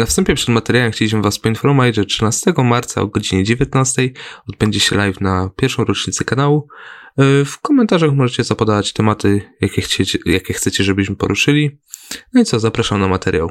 Na wstępie przed materiałem chcieliśmy Was poinformować, że 13 marca o godzinie 19 odbędzie się live na pierwszą rocznicę kanału. E, w komentarzach możecie zapodać tematy, jakie chcecie, jakie chcecie, żebyśmy poruszyli. No i co, zapraszam na materiał.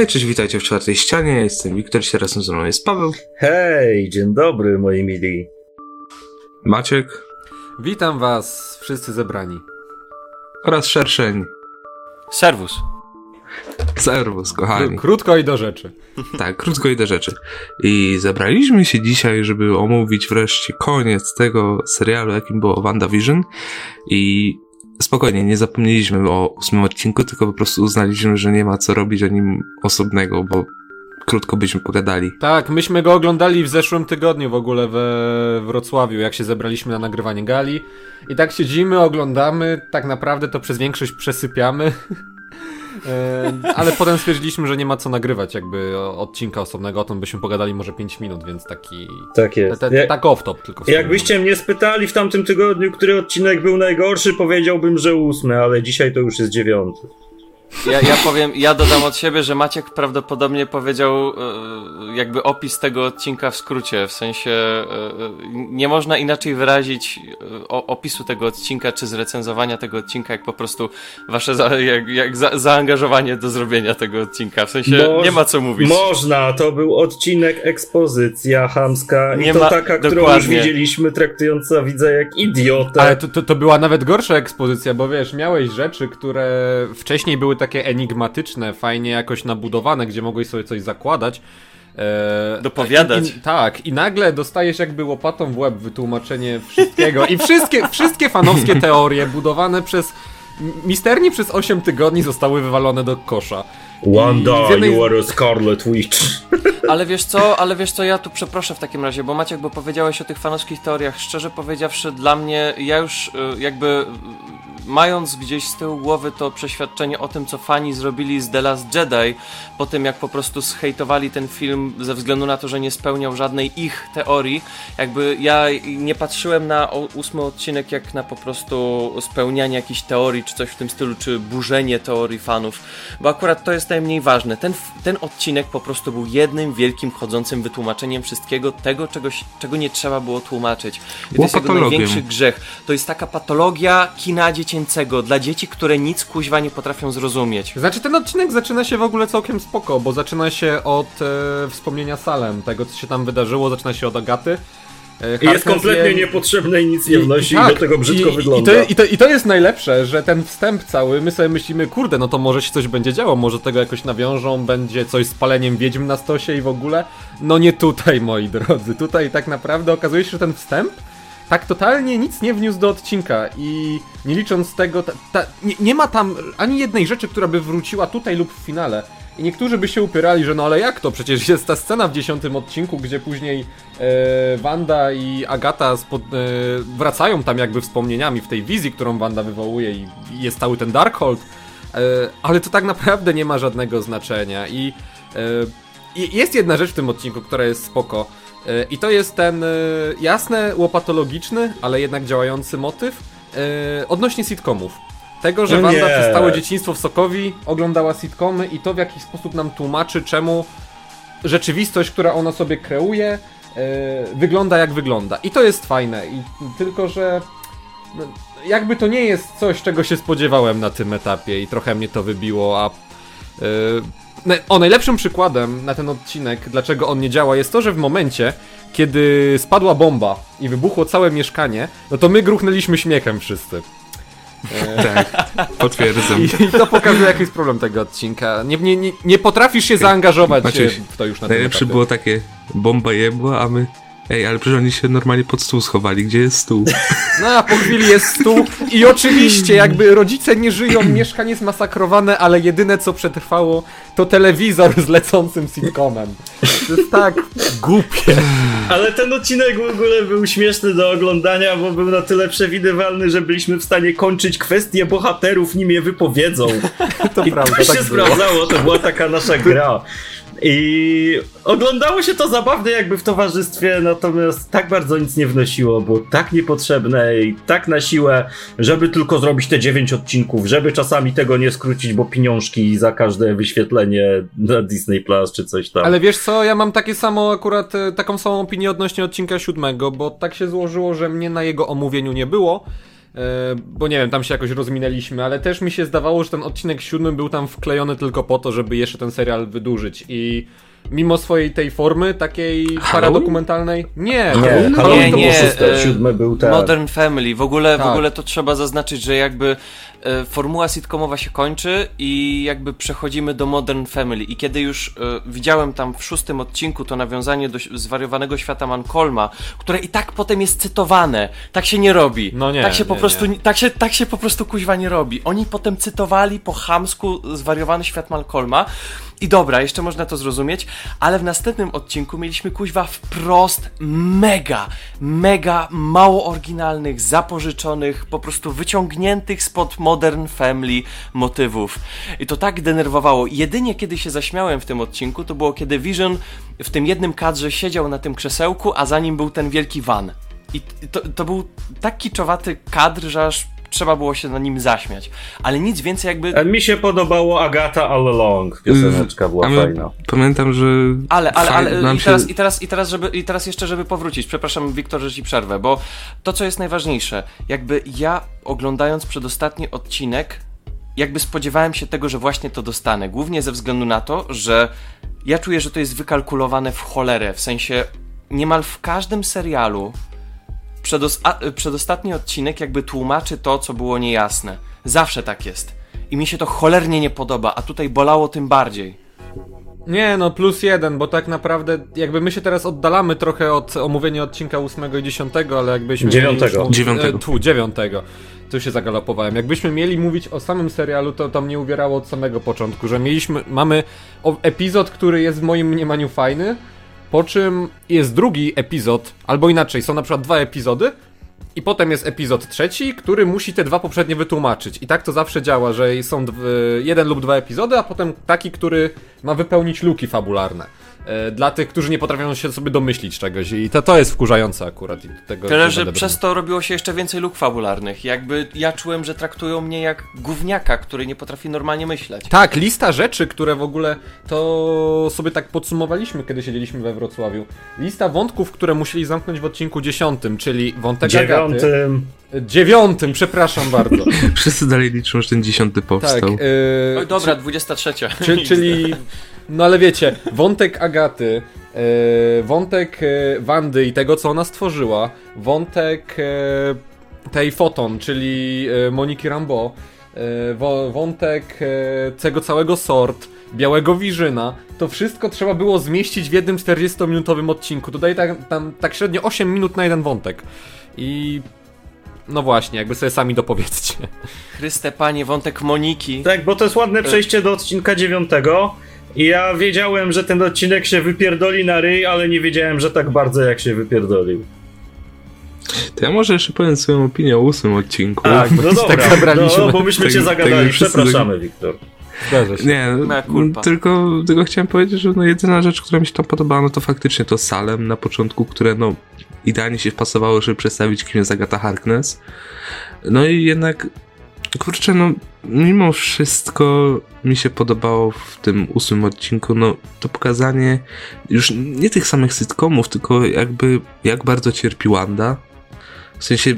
Hej, cześć, witajcie w czwartej ścianie. Ja jestem Wiktor, się razem ze mną jest Paweł, Hej, dzień dobry moi mili. Maciek Witam was, wszyscy zebrani. oraz Szerszeń. Serwus. Serwus, kochani. Krótko i do rzeczy. Tak, krótko i do rzeczy. I zebraliśmy się dzisiaj, żeby omówić wreszcie koniec tego serialu, jakim było WandaVision. I spokojnie, nie zapomnieliśmy o ósmym odcinku, tylko po prostu uznaliśmy, że nie ma co robić o nim osobnego, bo krótko byśmy pogadali. Tak, myśmy go oglądali w zeszłym tygodniu w ogóle we Wrocławiu, jak się zebraliśmy na nagrywanie gali. I tak siedzimy, oglądamy, tak naprawdę to przez większość przesypiamy. E, Ale potem stwierdziliśmy, że nie ma co nagrywać jakby odcinka osobnego, o tym byśmy pogadali może 5 minut, więc taki... Tak Te, jest. te, Jak, tak off-top tylko. jakbyście mnie spytali w tamtym tygodniu, który odcinek był najgorszy, powiedziałbym, że ósmy, ale dzisiaj to już jest dziewiąty. Ja, ja powiem, ja dodam od siebie, że Maciek prawdopodobnie powiedział e, jakby opis tego odcinka w skrócie, w sensie e, nie można inaczej wyrazić e, o, opisu tego odcinka, czy zrecenzowania tego odcinka, jak po prostu wasze za, jak, jak za, zaangażowanie do zrobienia tego odcinka, w sensie Moż- nie ma co mówić. Można, to był odcinek ekspozycja chamska i Nie to ma- taka, którą już widzieliśmy, traktująca widza jak idiotę. Ale to, to, to była nawet gorsza ekspozycja, bo wiesz, miałeś rzeczy, które wcześniej były takie enigmatyczne, fajnie jakoś nabudowane, gdzie mogłeś sobie coś zakładać. E, Dopowiadać. I, i, tak, i nagle dostajesz jakby łopatą w łeb wytłumaczenie wszystkiego. I wszystkie, wszystkie fanowskie teorie budowane przez. Misternie przez 8 tygodni zostały wywalone do kosza. Z jednej- you are a Scarlet Witch. Ale wiesz co, ale wiesz co, ja tu przeproszę w takim razie, bo Maciek, bo powiedziałeś o tych fanowskich teoriach, szczerze powiedziawszy, dla mnie, ja już y, jakby mając gdzieś z tyłu głowy to przeświadczenie o tym, co fani zrobili z The Last Jedi, po tym jak po prostu zhejtowali ten film ze względu na to, że nie spełniał żadnej ich teorii, jakby ja nie patrzyłem na ósmy odcinek jak na po prostu spełnianie jakichś teorii, czy coś w tym stylu, czy burzenie teorii fanów, bo akurat to jest najmniej ważne. Ten, ten odcinek po prostu był jednym wielkim chodzącym wytłumaczeniem wszystkiego tego, czegoś, czego nie trzeba było tłumaczyć. I to jest jego największy grzech. To jest taka patologia kina dziecięcego dla dzieci, które nic kuźwa nie potrafią zrozumieć. Znaczy, ten odcinek zaczyna się w ogóle całkiem spoko, bo zaczyna się od e, wspomnienia Salem, tego co się tam wydarzyło, zaczyna się od Agaty. E, I jest kompletnie je- niepotrzebne i nic nie I- wnosi i, tak, do tego brzydko i, wygląda. I to, i, to, I to jest najlepsze, że ten wstęp cały, my sobie myślimy, kurde, no to może się coś będzie działo, może tego jakoś nawiążą, będzie coś z paleniem wiedźm na stosie i w ogóle. No nie tutaj, moi drodzy. Tutaj tak naprawdę okazuje się, że ten wstęp tak totalnie nic nie wniósł do odcinka i nie licząc tego, ta, ta, nie, nie ma tam ani jednej rzeczy, która by wróciła tutaj lub w finale. I niektórzy by się upierali, że no ale jak to? Przecież jest ta scena w dziesiątym odcinku, gdzie później e, Wanda i Agata spod, e, wracają tam jakby wspomnieniami w tej wizji, którą Wanda wywołuje i, jest cały ten Darkhold. E, ale to tak naprawdę nie ma żadnego znaczenia i e, jest jedna rzecz w tym odcinku, która jest spoko. I to jest ten e, jasne, łopatologiczny, ale jednak działający motyw e, odnośnie sitcomów. Tego, że No Wanda nie. przez całe dzieciństwo w Sokowi oglądała sitcomy i to w jakiś sposób nam tłumaczy, czemu rzeczywistość, która ona sobie kreuje, e, wygląda jak wygląda. I to jest fajne. I tylko, że no, jakby to nie jest coś, czego się spodziewałem na tym etapie i trochę mnie to wybiło, a o, najlepszym przykładem na ten odcinek, dlaczego on nie działa, jest to, że w momencie, kiedy spadła bomba i wybuchło całe mieszkanie, no to my gruchnęliśmy śmiechem wszyscy. Tak, potwierdzam. I, I to pokazuje jaki jest problem tego odcinka. Nie, nie, nie, nie potrafisz się zaangażować e, w to już na tym Najlepsze było takie bomba jebła, a my... Ej, ale przecież oni się normalnie pod stół schowali. Gdzie jest stół? No a po chwili jest stół i oczywiście jakby rodzice nie żyją, mieszkanie jest masakrowane, ale jedyne co przetrwało to telewizor z lecącym sitcomem. To jest tak głupie. Ale ten odcinek w ogóle był śmieszny do oglądania, bo był na tyle przewidywalny, że byliśmy w stanie kończyć kwestie bohaterów, nim je wypowiedzą. To I prawda, to się tak było. sprawdzało, to była taka nasza gra. I oglądało się to zabawnie jakby w towarzystwie, natomiast tak bardzo nic nie wnosiło, było tak niepotrzebne i tak na siłę, żeby tylko zrobić te 9 odcinków, żeby czasami tego nie skrócić, bo pieniążki za każde wyświetlenie na Disney Plus czy coś tam. Ale wiesz co, ja mam takie samo akurat, e, taką samą opinię odnośnie odcinka siódmego, bo tak się złożyło, że mnie na jego omówieniu nie było. E, Bo nie wiem, tam się jakoś rozminęliśmy, ale też mi się zdawało, że ten odcinek siódmy był tam wklejony tylko po to, żeby jeszcze ten serial wydłużyć. I mimo swojej tej formy, takiej paradokumentalnej. Nie, Nie, Halloween to Halloween nie, nie, e, był ten. Modern Family. W ogóle, w Tak. ogóle to trzeba zaznaczyć, że jakby e, formuła sitcomowa się kończy i jakby przechodzimy do Modern Family. I kiedy już e, widziałem tam w szóstym odcinku to nawiązanie do zwariowanego świata Mancolma, które i tak potem jest cytowane. Tak się nie robi. No nie, tak się po nie, prostu nie. tak się, tak się po prostu kuźwa nie robi. Oni potem cytowali po chamsku zwariowany świat Malcolma. I dobra, jeszcze można to zrozumieć, ale w następnym odcinku mieliśmy kuźwa wprost mega, mega mało oryginalnych, zapożyczonych, po prostu wyciągniętych spod Modern Family motywów. I to tak denerwowało. Jedynie kiedy się zaśmiałem w tym odcinku, to było kiedy Vision w tym jednym kadrze siedział na tym krzesełku, a za nim był ten wielki van. I to, to był tak kiczowaty kadr, że aż trzeba było się na nim zaśmiać. Ale nic więcej jakby... A mi się podobało Agata All Along. Pioseneczka była A my- fajna. Pamiętam, że... Ale, ale, ale i, się- teraz, i, teraz, i, teraz, żeby, i teraz jeszcze, żeby powrócić, przepraszam Wiktor, że ci przerwę, bo to, co jest najważniejsze, jakby ja oglądając przedostatni odcinek, jakby spodziewałem się tego, że właśnie to dostanę, głównie ze względu na to, że ja czuję, że to jest wykalkulowane w cholerę, w sensie niemal w każdym serialu przedos a, przedostatni odcinek jakby tłumaczy to, co było niejasne. Zawsze tak jest. I mi się to cholernie nie podoba, a tutaj bolało tym bardziej. Nie, no plus jeden, bo tak naprawdę jakby my się teraz oddalamy trochę od omówienia odcinka 8 i 10, ale jakbyśmy... Dziewiątego. mieli już- Dziewiątego. E, tu, dziewiątego. Tu się zagalopowałem. Jakbyśmy mieli mówić o samym serialu, to to mnie uwierało od samego początku, że mieliśmy, mamy o, epizod, który jest w moim mniemaniu fajny, po czym jest drugi epizod, albo inaczej, są na przykład dwa epizody, i potem jest epizod trzeci, który musi te dwa poprzednie wytłumaczyć. I tak to zawsze działa, że są jeden lub dwa epizody, a potem taki, który ma wypełnić luki fabularne. E, Dla tych, którzy nie potrafią się sobie domyślić czegoś. I to, to jest wkurzające akurat. I tego Tyle, że przez to robiło się jeszcze więcej luk fabularnych. Jakby ja czułem, że traktują mnie jak gówniaka, który nie potrafi normalnie myśleć. Tak, lista rzeczy, które w ogóle to sobie tak podsumowaliśmy, kiedy siedzieliśmy we Wrocławiu. Lista wątków, które musieli zamknąć w odcinku dziesiątym, czyli wątek Agaty. Dziewiątym. Dziewiątym, przepraszam bardzo. Wszyscy dalej liczą, że ten dziesiąty tak, powstał. e, Oj, dobra, 23. Czy, czyli, no ale wiecie, wątek Agaty, e, wątek e, Wandy i tego, co ona stworzyła, wątek e, tej Foton, czyli e, Moniki Rambo, e, wo, wątek e, tego całego sort, Białego Wirzyna, to wszystko trzeba było zmieścić w jednym 40-minutowym odcinku. Dodaję tam, tam tak średnio 8 minut na jeden wątek. I no właśnie, jakby sobie sami dopowiedzcie. Chryste panie, wątek Moniki. Tak, bo to jest ładne przejście do odcinka dziewiątego. I ja wiedziałem, że ten odcinek się wypierdoli na ryj, ale nie wiedziałem, że tak bardzo jak się wypierdolił. To ja może jeszcze powiem swoją opinię o ósmym odcinku. Tak, no dobra, tak zabraliśmy. no, bo myśmy Tak- cię tak zagadali. Przepraszamy, Wiktor. Zdarza się. Nie, tylko, tylko chciałem powiedzieć, że no jedyna rzecz, która mi się tam podobała, no to faktycznie to Salem na początku, które no idealnie się wpasowało, żeby przedstawić kim jest Agata Harkness. No i jednak, kurczę, no mimo wszystko mi się podobało w tym ósmym odcinku, no to pokazanie już nie tych samych sitcomów, tylko jakby jak bardzo cierpi Wanda. W sensie,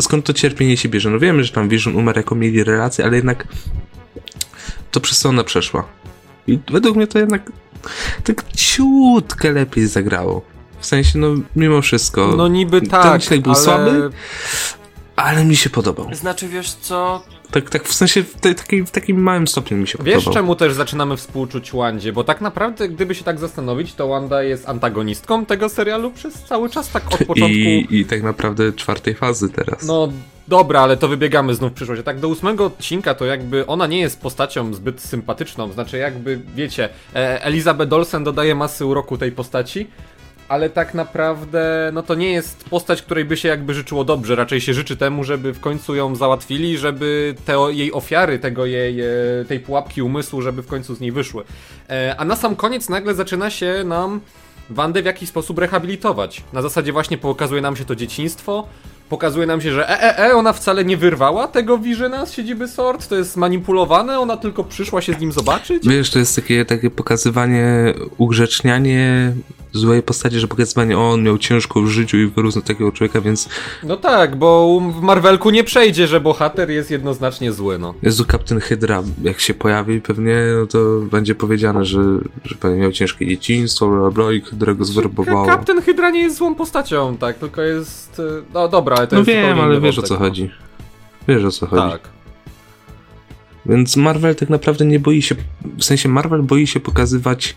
skąd to cierpienie się bierze? No wiemy, że tam Vision umarł jako mieli relacje, ale jednak to przez co ona przeszła. I według mnie to jednak tak ciutkę lepiej zagrało. W sensie, no mimo wszystko. No niby Ten tak, odcinek był ale... słaby, ale mi się podobał. Znaczy, wiesz co, Tak, tak w sensie w, te, takim, w takim małym stopniu mi się Wiesz podobał. czemu też zaczynamy współczuć Wandzie? Bo tak naprawdę, gdyby się tak zastanowić, to Wanda jest antagonistką tego serialu przez cały czas, tak od początku. I, I tak naprawdę czwartej fazy teraz. No dobra, ale to wybiegamy znów w przyszłość. A tak do ósmego odcinka to jakby ona nie jest postacią zbyt sympatyczną. Znaczy jakby, wiecie, e, Elizabeth Olsen dodaje masy uroku tej postaci. Ale tak naprawdę, no to nie jest postać, której by się jakby życzyło dobrze. Raczej się życzy temu, żeby w końcu ją załatwili, żeby te jej ofiary, tego jej, e, tej pułapki umysłu, żeby w końcu z niej wyszły. E, a na sam koniec nagle zaczyna się nam Wandę w jakiś sposób rehabilitować. Na zasadzie właśnie pokazuje nam się to dzieciństwo, pokazuje nam się, że e, e, e, ona wcale nie wyrwała tego Visiona z siedziby Sword, to jest manipulowane, ona tylko przyszła się z nim zobaczyć. Wiesz, to jest takie, takie pokazywanie, ugrzecznianie złej postaci, że pokazywanie, o, on miał ciężko w życiu i wyrósł na takiego człowieka, więc No tak, bo w Marvelku nie przejdzie, że bohater jest jednoznacznie zły, no. Jezu, Kapten Hydra, jak się pojawi pewnie, no to będzie powiedziane, że, że pewnie miał ciężkie dzieciństwo, bla, bla, i Hydra go zwerbowało. Kapten Hydra nie jest złą postacią, tak, tylko jest... e, No dobra, ale to No jest wiem, ale wiesz o co no. chodzi. Wiesz o co chodzi. Tak. Więc Marvel tak naprawdę nie boi się, w sensie Marvel boi się pokazywać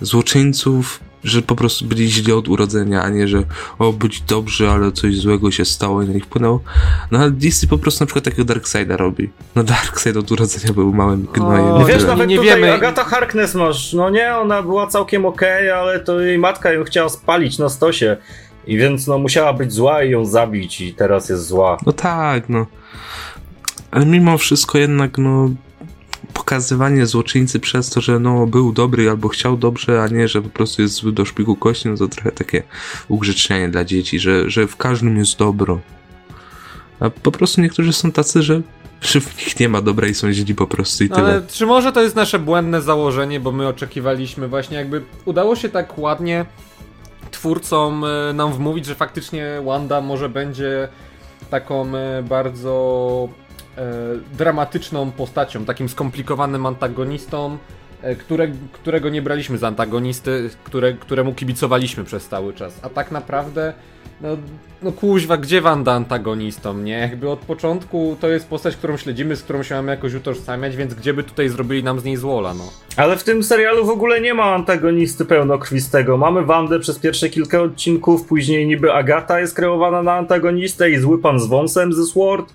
złoczyńców, że po prostu byli źli od urodzenia, a nie, że o, być dobrzy, ale coś złego się stało i na nich wpłynęło. No ale DC po prostu na przykład takiego Darkseida robi. No Darkseid od urodzenia był małym gnojem. O, No wiesz, nawet nie tutaj wiemy- Agata Harkness masz, no nie, ona była całkiem okej, ale to jej matka ją chciała spalić na stosie. I więc no musiała być zła i ją zabić i teraz jest zła. No tak, no. Ale mimo wszystko jednak, no, pokazywanie złoczyńcy przez to, że no, był dobry albo chciał dobrze, a nie, że po prostu jest zły do szpiku kości, no to trochę takie ugrzecznianie dla dzieci, że, że w każdym jest dobro. A po prostu niektórzy są tacy, że, że w nich nie ma dobra i są źli po prostu i No, tyle. ale czy może to jest nasze błędne założenie, bo my oczekiwaliśmy właśnie jakby udało się tak ładnie twórcom e, nam wmówić, że faktycznie Wanda może będzie taką e, bardzo e, dramatyczną postacią, takim skomplikowanym antagonistą, które, którego nie braliśmy za antagonisty, które, któremu kibicowaliśmy przez cały czas. A tak naprawdę no, no kuźwa, gdzie Wanda antagonistą, nie? Jakby od początku to jest postać, którą śledzimy, z którą się mamy jakoś utożsamiać, więc gdzie by tutaj zrobili nam z niej złola, no. Ale w tym serialu w ogóle nie ma antagonisty pełnokrwistego. Mamy Wandę przez pierwsze kilka odcinków, później niby Agata jest kreowana na antagonistę i zły pan z wąsem ze Sword.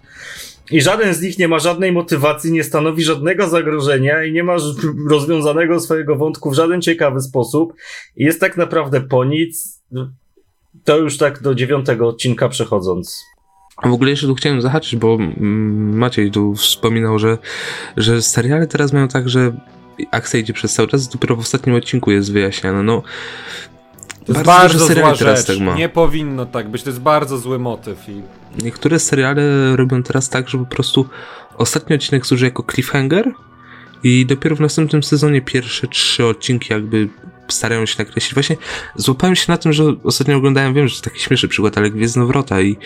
I żaden z nich nie ma żadnej motywacji, nie stanowi żadnego zagrożenia i nie ma rozwiązanego swojego wątku w żaden ciekawy sposób. I jest tak naprawdę po nic. To już tak do dziewiątego odcinka przechodząc. A w ogóle jeszcze tu chciałem zahaczyć, bo mm, Maciej tu wspominał, że, że seriale teraz mają tak, że akcja idzie przez cały czas, dopiero w ostatnim odcinku jest wyjaśniana. No, To jest Bardzo bardzo, dużo zła seriali teraz rzecz. tak ma. Nie powinno tak być, to jest bardzo zły motyw i niektóre seriale robią teraz tak, że po prostu ostatni odcinek służy jako cliffhanger i dopiero w następnym sezonie pierwsze trzy odcinki jakby starają się nakreślić. Właśnie złapałem się na tym, że ostatnio oglądałem, wiem, że to taki śmieszny przykład, ale Gwiezdnowrota i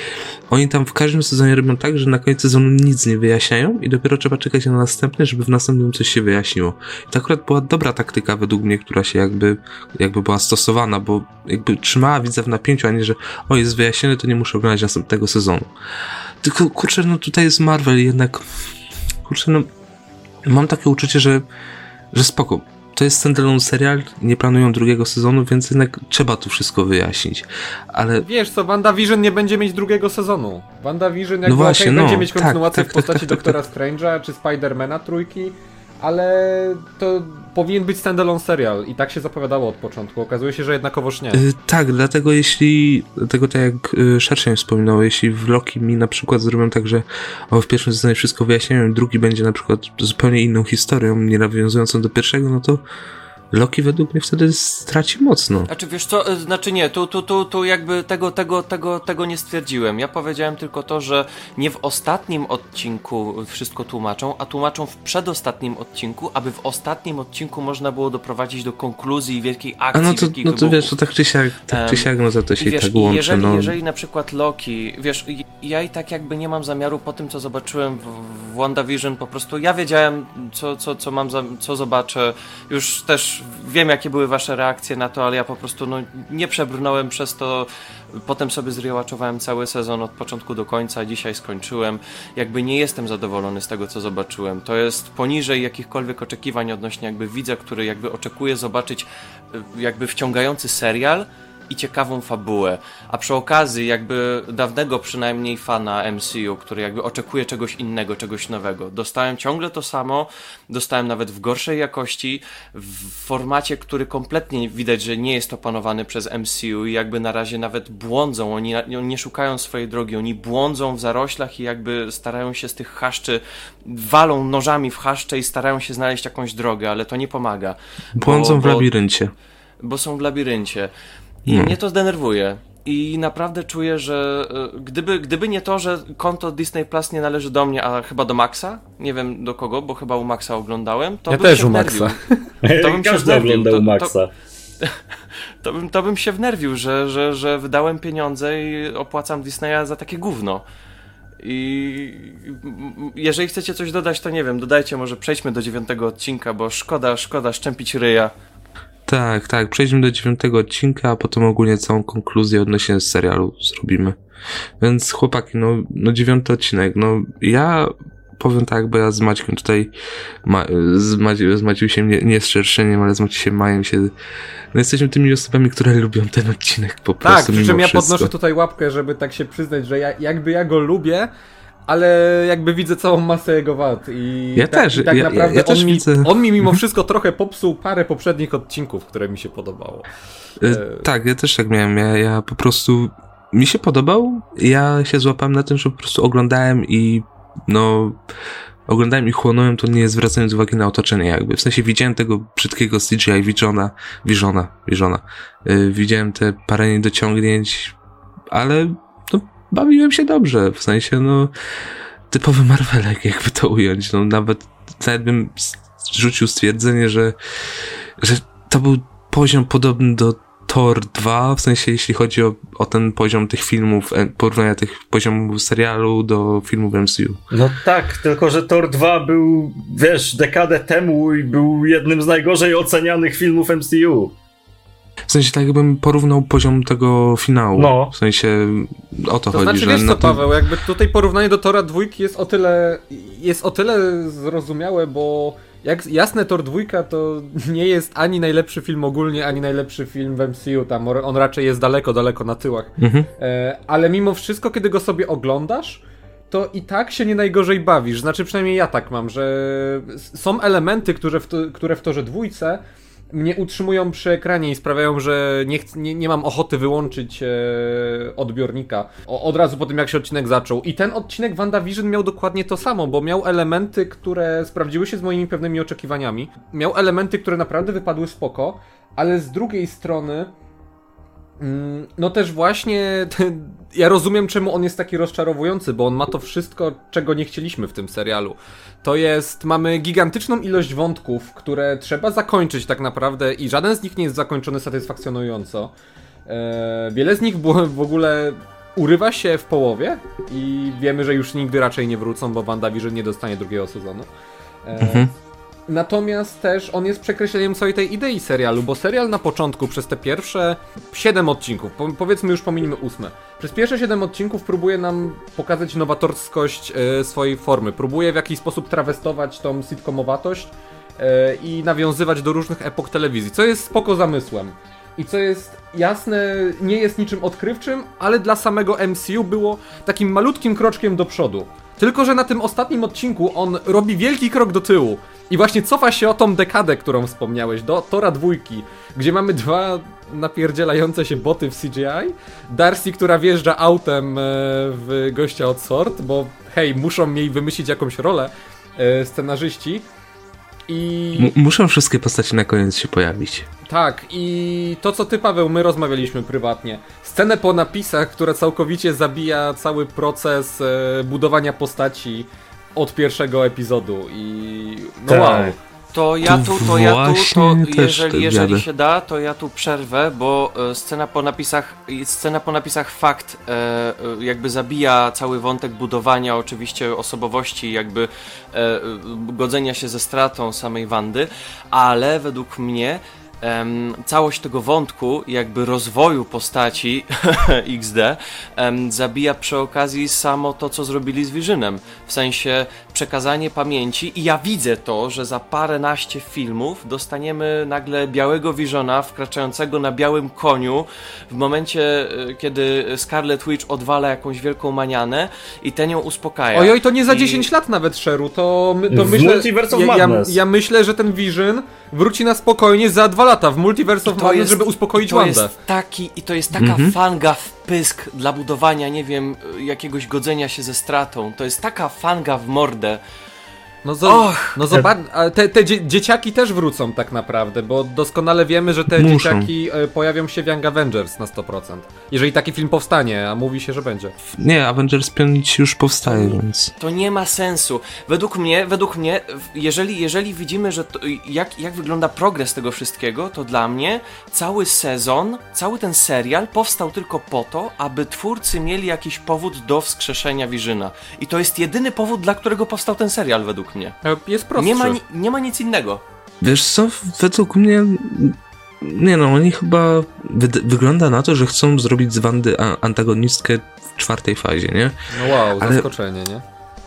oni tam w każdym sezonie robią tak, że na koniec sezonu nic nie wyjaśniają i dopiero trzeba czekać na następny, żeby w następnym coś się wyjaśniło. I to akurat była dobra taktyka według mnie, która się jakby, jakby była stosowana, bo jakby trzymała widza w napięciu, a nie, że o, jest wyjaśniony, to nie muszę oglądać następnego sezonu. Tylko, kurczę, no tutaj jest Marvel jednak, kurczę, no mam takie uczucie, że, że spoko. To jest standalone serial, nie planują drugiego sezonu, więc jednak trzeba tu wszystko wyjaśnić. Ale Wiesz co, WandaVision nie będzie mieć drugiego sezonu. WandaVision jakby No właśnie, okej, no, będzie mieć tak, kontynuację tak, w postaci tak, tak, Doktora Strange'a czy Spidermana trójki, ale to powinien być standalone serial i tak się zapowiadało od początku. Okazuje się, że jednakowoż nie. Y, tak, dlatego jeśli, dlatego tak jak y, Szerszeń wspominał, jeśli w Loki mi na przykład zrobią tak, że o, w pierwszym sezonie wszystko wyjaśniają, drugi będzie na przykład zupełnie inną historią, nie nawiązującą do pierwszego, no to Loki według mnie wtedy straci mocno. Znaczy wiesz co, y, znaczy nie, tu, tu, tu, tu jakby tego, tego, tego, tego nie stwierdziłem. Ja powiedziałem tylko to, że nie w ostatnim odcinku wszystko tłumaczą, a tłumaczą w przedostatnim odcinku, aby w ostatnim odcinku można było doprowadzić do konkluzji wielkiej A akcji, no to, no to wybuchów. wiesz, to tak czy siak, tak czy siak, no to, to się wiesz, tak i łączy, jeżeli, no. jeżeli na przykład Loki, wiesz, ja i tak jakby nie mam zamiaru po tym, co zobaczyłem w, w WandaVision po prostu ja wiedziałem, co, co, co mam, za, co zobaczę. Już też wiem, jakie były wasze reakcje na to, ale ja po prostu no, nie przebrnąłem przez to. Potem sobie zrewatchowałem cały sezon od początku do końca, dzisiaj skończyłem. Jakby nie jestem zadowolony z tego, co zobaczyłem. To jest poniżej jakichkolwiek oczekiwań odnośnie jakby widza, który jakby oczekuje zobaczyć y, jakby wciągający serial, i ciekawą fabułę. A przy okazji, jakby dawnego przynajmniej fana MCU, który jakby oczekuje czegoś innego, czegoś nowego. Dostałem ciągle to samo, dostałem nawet w gorszej jakości, w formacie, który kompletnie widać, że nie jest opanowany przez MCU i jakby na razie nawet błądzą. Oni, nie szukają swojej drogi, oni błądzą w zaroślach i jakby starają się z tych chaszczy, walą nożami w chaszcze i starają się znaleźć jakąś drogę, ale to nie pomaga. Błądzą bo, w labiryncie. Bo są w labiryncie. I hmm. mnie to zdenerwuje. I naprawdę czuję, że e, gdyby, gdyby nie to, że konto Disney Plus nie należy do mnie, a chyba do Maxa, nie wiem do kogo, bo chyba u Maxa oglądałem, to ja bym też się u Maxa. To bym Każdy się oglądał u Maxa. To, to, bym, to bym się wnerwił, że, że, że wydałem pieniądze i opłacam Disneya za takie gówno. I jeżeli chcecie coś dodać, to nie wiem, dodajcie, może przejdźmy do dziewiątego odcinka, bo szkoda, szkoda szczępić ryja. Tak, tak. Przejdźmy do dziewiątego odcinka, a potem ogólnie całą konkluzję odnośnie serialu zrobimy. Więc chłopaki, no, no dziewiąty odcinek, no ja powiem tak, bo ja z Maćkiem tutaj, ma, z, Maci, z Maciusiem, nie, nie z szerszeniem, ale z Maciusiem mają się, no jesteśmy tymi osobami, które lubią ten odcinek po tak, prostu. Tak, przy czym ja wszystko. podnoszę tutaj łapkę, żeby tak się przyznać, że ja, jakby ja go lubię, ale jakby widzę całą masę jego wad i ja tak, też, i tak ja, naprawdę ja, ja on, mi, widzę... on mi mimo wszystko trochę popsuł parę poprzednich odcinków, które mi się podobało. E, e, tak, ja też tak miałem, ja, ja po prostu mi się podobał, ja się złapałem na tym, że po prostu oglądałem i no oglądałem i chłonąłem to nie zwracając uwagi na otoczenie jakby. W sensie widziałem tego brzydkiego CGI Visiona, Visiona, Visiona. Yy, widziałem te parę niedociągnięć, ale bawiłem się dobrze, w sensie, no, typowy Marvelek, jakby to ująć, no, nawet, nawet bym rzucił stwierdzenie, że, że to był poziom podobny do Thor 2, w sensie jeśli chodzi o, o ten poziom tych filmów, e, porównania tych poziomów serialu do filmów MCU. No tak, tylko że Thor 2 był, wiesz, dekadę temu i był jednym z najgorzej ocenianych filmów MCU. W sensie tak jakbym porównał poziom tego finału. No. W sensie o to, to chodzi. Znaczy, że wiesz co, Paweł, jakby tutaj porównanie do Tora dwójki jest o tyle jest o tyle zrozumiałe, bo jak jasne Tor dwójka to nie jest ani najlepszy film ogólnie, ani najlepszy film w MCU, tam on raczej jest daleko, daleko na tyłach. Mhm. E, ale mimo wszystko, kiedy go sobie oglądasz, to i tak się nie najgorzej bawisz. Znaczy, przynajmniej ja tak mam, że są elementy, które w, to, które w Torze dwójce mnie utrzymują przy ekranie i sprawiają, że nie, nie, nie mam ochoty wyłączyć e, odbiornika o, od razu po tym, jak się odcinek zaczął. I ten odcinek WandaVision miał dokładnie to samo, bo miał elementy, które sprawdziły się z moimi pewnymi oczekiwaniami. Miał elementy, które naprawdę wypadły spoko, ale z drugiej strony no też właśnie ja rozumiem czemu on jest taki rozczarowujący, bo on ma to wszystko, czego nie chcieliśmy w tym serialu. To jest, mamy gigantyczną ilość wątków, które trzeba zakończyć tak naprawdę i żaden z nich nie jest zakończony satysfakcjonująco. Eee, wiele z nich w ogóle urywa się w połowie i wiemy, że już nigdy raczej nie wrócą, bo WandaVision nie dostanie drugiego sezonu. Eee, mhm. Natomiast też on jest przekreśleniem całej tej idei serialu, bo serial na początku przez te pierwsze 7 odcinków, po, powiedzmy już pominimy ósme, przez pierwsze 7 odcinków próbuje nam pokazać nowatorskość e, swojej formy, próbuje w jakiś sposób trawestować tą sitcomowatość e, i nawiązywać do różnych epok telewizji, co jest spoko zamysłem. I co jest jasne, nie jest niczym odkrywczym, ale dla samego MCU było takim malutkim kroczkiem do przodu. Tylko, że na tym ostatnim odcinku on robi wielki krok do tyłu. I właśnie cofa się o tą dekadę, którą wspomniałeś, do Tora dwójki, gdzie mamy dwa napierdzielające się boty w CGI. Darcy, która wjeżdża autem e, w gościa od Sort, bo hej, muszą jej wymyślić jakąś rolę e, scenarzyści. I... Muszą wszystkie postacie na koniec się pojawić. Tak, i to co ty Paweł, my rozmawialiśmy prywatnie. Scenę po napisach, która całkowicie zabija cały proces e, budowania postaci od pierwszego epizodu i no tak. wow. To ja tu, to ja tu, to jeżeli, jeżeli się da, to ja tu przerwę, bo e, scena po napisach, scena po napisach fakt e, e, jakby zabija cały wątek budowania oczywiście osobowości, jakby godzenia się ze stratą samej Wandy, ale według mnie całość tego wątku, jakby rozwoju postaci XD, zabija przy okazji samo to, co zrobili z Visionem. W sensie przekazanie pamięci i ja widzę to, że za paręnaście filmów dostaniemy nagle białego Visiona wkraczającego na białym koniu w momencie, e, kiedy Scarlet Witch odwala jakąś wielką manianę i ten ją uspokaja. Ojoj, to nie za I- 10 lat nawet, Sheru, to, my, to W myślę... Multiverse of ja, ja, ja myślę, że ten Vision wróci na spokojnie za dwa lata w Multiverse of Madness, jest- żeby uspokoić to Wandę. jest taki I to jest taka fanga w pysk dla budowania, nie wiem, jakiegoś godzenia się ze stratą. To jest taka fanga w mordę. No, zo- no zobacz, te, te dzie- dzieciaki też wrócą tak naprawdę, bo doskonale wiemy, że te Muszą. dzieciaki e, pojawią się w Young Avengers na 100%. Jeżeli taki film powstanie, a mówi się, że będzie. Nie, Avengers Pionić już powstaje, więc... To nie ma sensu. Według mnie, według mnie, w- jeżeli, jeżeli widzimy, że to, jak, jak wygląda progres tego wszystkiego, to dla mnie cały sezon, cały ten serial powstał tylko po to, aby twórcy mieli jakiś powód do wskrzeszenia Visiona. I to jest jedyny powód, dla którego powstał ten serial, według mnie. E, Jest prostszy. Nie ma, ni- nie ma nic innego. Wiesz co, według mnie... Nie no, oni chyba... Wygląda na to, że chcą zrobić z Wandy antagonistkę w czwartej fazie, nie? No wow, Ale- zaskoczenie, nie?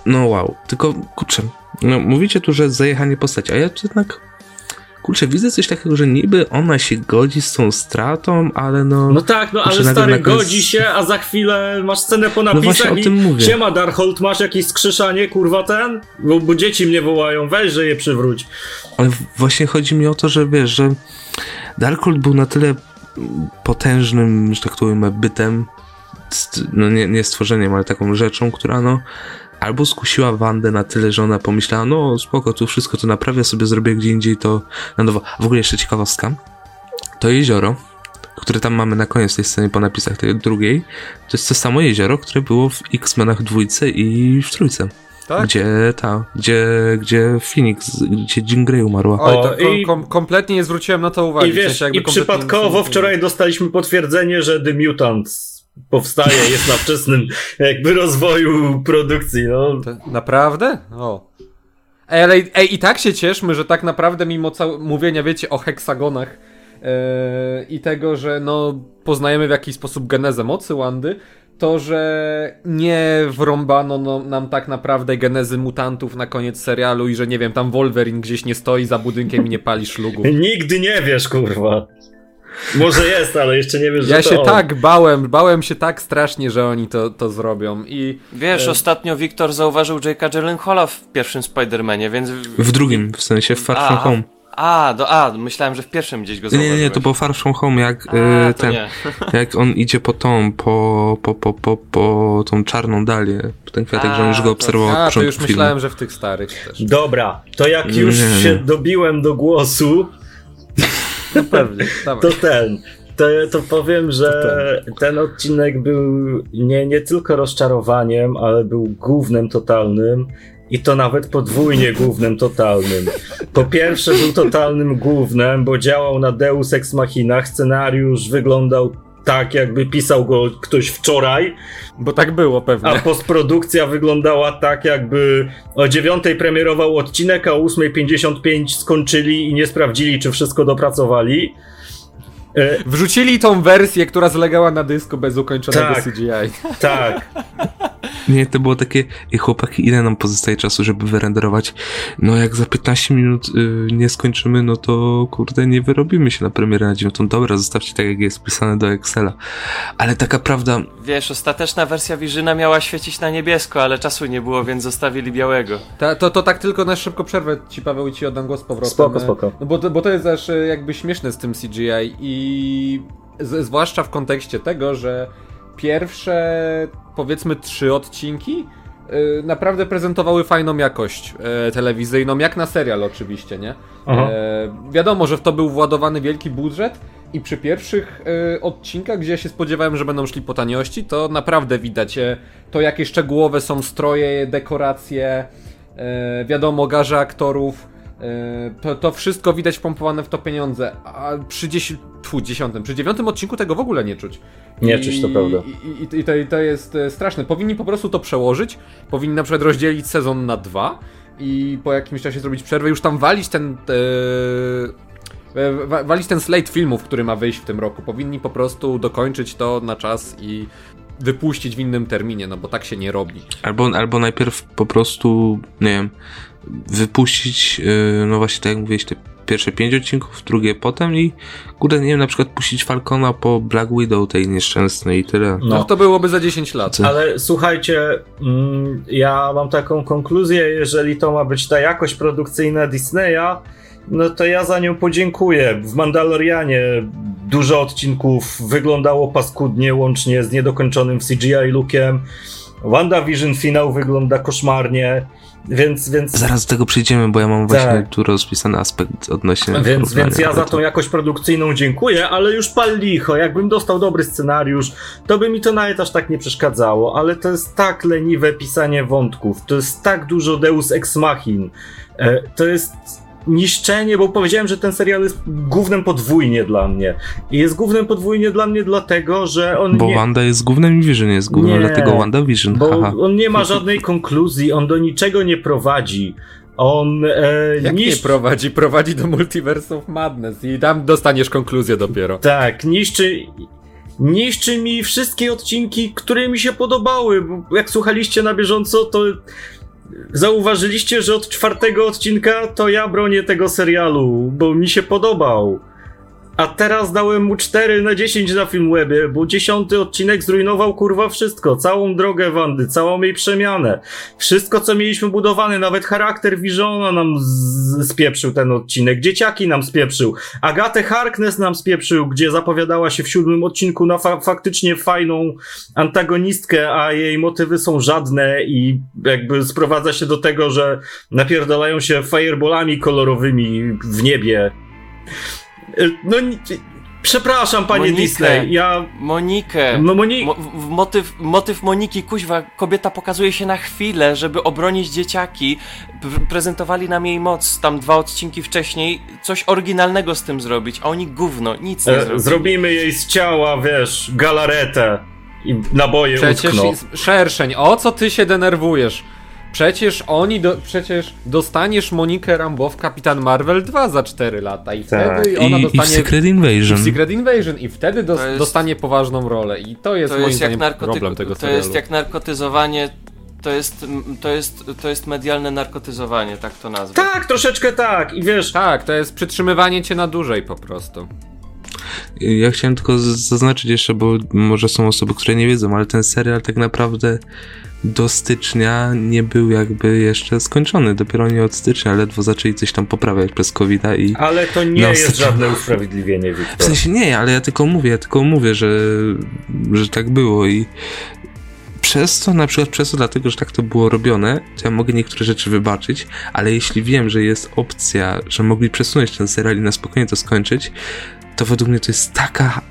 No wow, tylko kurczę, no mówicie tu, że zajechanie postaci, a ja jednak kurczę, widzę coś takiego, że niby ona się godzi z tą stratą, ale no... No tak, no ale stary, koniec- godzi się, a za chwilę masz scenę po No napisach właśnie o i tym mówię. siema Darkhold, masz jakieś skrzeszanie, kurwa ten? Bo, bo dzieci mnie wołają, weź, że je przywróć. Ale właśnie chodzi mi o to, że wiesz, że Darkhold był na tyle potężnym, że tak to ujmę, bytem, no nie, nie stworzeniem, ale taką rzeczą, która no albo skusiła Wandę na tyle, że ona pomyślała, no spoko, tu wszystko to naprawię, sobie zrobię gdzie indziej to na nowo. A w ogóle jeszcze ciekawostka, to jezioro, które tam mamy na koniec tej sceny po napisach tej drugiej, to jest to samo jezioro, które było w X-Menach dwójce i w trójce. Tak? Gdzie ta, gdzie, gdzie Phoenix, gdzie Jean Grey umarła. Oj, O, to i- kom, kompletnie nie zwróciłem na to uwagi. I w wiesz, sensie jakby i przypadkowo wczoraj dostaliśmy potwierdzenie, że The Mutant powstaje, jest na wczesnym jakby rozwoju produkcji, no. To- Naprawdę? O. Ej, ale ej, i tak się cieszmy, że tak naprawdę mimo cał- mówienia, wiecie, o heksagonach yy, i tego, że no poznajemy w jakiś sposób genezę mocy Wandy, to, że nie wrąbano no, nam tak naprawdę genezy mutantów na koniec serialu i że nie wiem, tam Wolverine gdzieś nie stoi za budynkiem i nie pali szlugów. Nigdy nie wiesz, kurwa. Może jest, ale jeszcze nie wiesz, że Ja to się on. tak bałem, bałem się tak strasznie, że oni to, to zrobią i Wiesz, E. ostatnio Wiktor zauważył Jake'a Gyllenhaala w pierwszym Spider-Manie, więc... W drugim, w sensie w Far From A, Home. A, do, a, myślałem, że w pierwszym gdzieś go Nie, zauważyłeś. nie, nie, to było Far From Home, jak A, to ten, jak on idzie po tą, po, po, po, po, po tą czarną dalię, ten kwiatek, że on już A, go obserwował od a, to już filmu. myślałem, że w tych starych też. Dobra, to jak już Nie, nie. się dobiłem do głosu, No pewnie, dawaj. to ten. To, to powiem, że ten odcinek był nie, nie tylko rozczarowaniem, ale był głównym totalnym. I to nawet podwójnie głównym totalnym. Po pierwsze był totalnym głównym, bo działał na Deus Ex Machina. Scenariusz wyglądał tak, jakby pisał go ktoś wczoraj, Bo tak było pewnie. a postprodukcja wyglądała tak, jakby o dziewiątej premierował odcinek, a o 8.55 skończyli i nie sprawdzili, czy wszystko dopracowali. E, Wrzucili tą wersję, która zlegała na dysku bez ukończonego Tak. CGI. tak, Nie, to było takie, i chłopaki, ile nam pozostaje czasu, żeby wyrenderować? No jak za 15 minut y, nie skończymy, no to kurde, nie wyrobimy się na premierę na dziewiątą. Dobra, zostawcie tak, jak jest pisane do Excela. Ale taka prawda, Wiesz, ostateczna wersja Visiona miała świecić na niebiesko, ale czasu nie było, więc zostawili białego. Ta, to, to tak tylko na szybko przerwę ci Paweł i ci oddam głos powrotem. Spoko, spoko. No bo, to- bo to jest aż e, jakby śmieszne z tym CGI i z, zwłaszcza w kontekście tego, że pierwsze powiedzmy trzy odcinki e, naprawdę prezentowały fajną jakość e, telewizyjną, jak na serial oczywiście, nie? E, wiadomo, że w to był władowany wielki budżet i przy pierwszych e, odcinkach, gdzie ja się spodziewałem, że będą szli po taniości, to naprawdę widać e, to, jakie szczegółowe są stroje, dekoracje, e, wiadomo, garze aktorów, to, to wszystko widać pompowane w to pieniądze, a przy dziesię... Tfu, dziesiątym, przy dziewiątym odcinku tego w ogóle nie czuć. Nie czuć, to prawda. I, i, i, to, I to jest e, straszne. Powinni po prostu to przełożyć, powinni na przykład rozdzielić sezon na dwa i po jakimś czasie zrobić przerwę, już tam walić ten... E, walić ten slate filmów, który ma wyjść w tym roku. Powinni po prostu dokończyć to na czas i wypuścić w innym terminie, no bo tak się nie robi. Albo, albo najpierw po prostu, nie wiem, wypuścić, yy, no właśnie tak jak mówiłeś, te pierwsze pięć odcinków, drugie potem i kurde, nie wiem, na przykład puścić Falcona po Black Widow tej nieszczęsnej i tyle. No, no to byłoby za 10 lat. Ale słuchajcie, mm, ja mam taką konkluzję, jeżeli to ma być ta jakość produkcyjna Disneya, no to ja za nią podziękuję. W Mandalorianie dużo odcinków wyglądało paskudnie, łącznie z niedokończonym CGI lookiem. WandaVision finał wygląda koszmarnie. Więc, więc... Zaraz do tego przejdziemy, bo ja mam właśnie tak. tu rozpisany aspekt odnośnie. Więc, więc ja za tą jakość produkcyjną dziękuję, ale już pal licho. Jakbym dostał dobry scenariusz, to by mi to nawet aż tak nie przeszkadzało. Ale to jest tak leniwe pisanie wątków, to jest tak dużo Deus Ex Machin. E, to jest niszczenie, bo powiedziałem, że ten serial jest głównym podwójnie dla mnie. I jest głównym podwójnie dla mnie dlatego, że on Bo nie... Wanda jest głównym i Vision jest głównym, nie, dlatego Wanda Vision. Bo Haha. on nie ma żadnej konkluzji, on do niczego nie prowadzi. On e, Jak niszczy... nie prowadzi? Prowadzi do Multiverse of Madness i tam dostaniesz konkluzję dopiero. Tak, niszczy niszczy mi wszystkie odcinki, które mi się podobały. Bo jak słuchaliście na bieżąco, to zauważyliście, że od czwartego odcinka to ja bronię tego serialu, bo mi się podobał. A teraz dałem mu 4 na 10 na Filmwebie, bo dziesiąty odcinek zrujnował kurwa wszystko. Całą drogę Wandy, całą jej przemianę. Wszystko, co mieliśmy budowane, nawet charakter Visiona nam spieprzył ten odcinek. Dzieciaki nam spieprzył. Agatę Harkness nam spieprzył, gdzie zapowiadała się w siódmym odcinku na fa faktycznie fajną antagonistkę, a jej motywy są żadne i jakby sprowadza się do tego, że napierdalają się fireballami kolorowymi w niebie. E, no, przepraszam, panie Monikę, Disney, ja... Monikę. No, Moni... Mo motyw, motyw Moniki, kuźwa, kobieta pokazuje się na chwilę, żeby obronić dzieciaki. prezentowali nam jej moc tam dwa odcinki wcześniej. Coś oryginalnego z tym zrobić, a oni gówno, nic nie e, Zrobimy jej z ciała, wiesz, galaretę i naboje Przecież utkną. szerszeń, o co ty się denerwujesz? Przecież oni, do, przecież dostaniesz Monikę Rambo w Kapitan Marvel 2 za 4 lata i tak. wtedy ona I, dostanie... I w Secret Invasion. I w Secret Invasion i wtedy do, jest, dostanie poważną rolę i to jest to moim jest zdaniem narkoty... problem tego to serialu. To jest jak narkotyzowanie to jest, to, jest, to jest medialne narkotyzowanie, tak to nazwę. Tak, troszeczkę tak i wiesz... Tak, to jest przytrzymywanie cię na dłużej po prostu. Ja chciałem tylko zaznaczyć jeszcze, bo może są osoby, które nie wiedzą, ale ten serial tak naprawdę do stycznia nie był jakby jeszcze skończony. Dopiero nie od stycznia, ledwo zaczęli coś tam poprawiać przez covid i... Ale to nie jest stycznia... żadne usprawiedliwienie, Wiktor. W sensie nie, ale ja tylko mówię, ja tylko mówię, że, że tak było i przez to, na przykład przez to, dlatego, że tak to było robione, to ja mogę niektóre rzeczy wybaczyć, ale jeśli wiem, że jest opcja, że mogli przesunąć ten serial i na spokojnie to skończyć, to według mnie to jest taka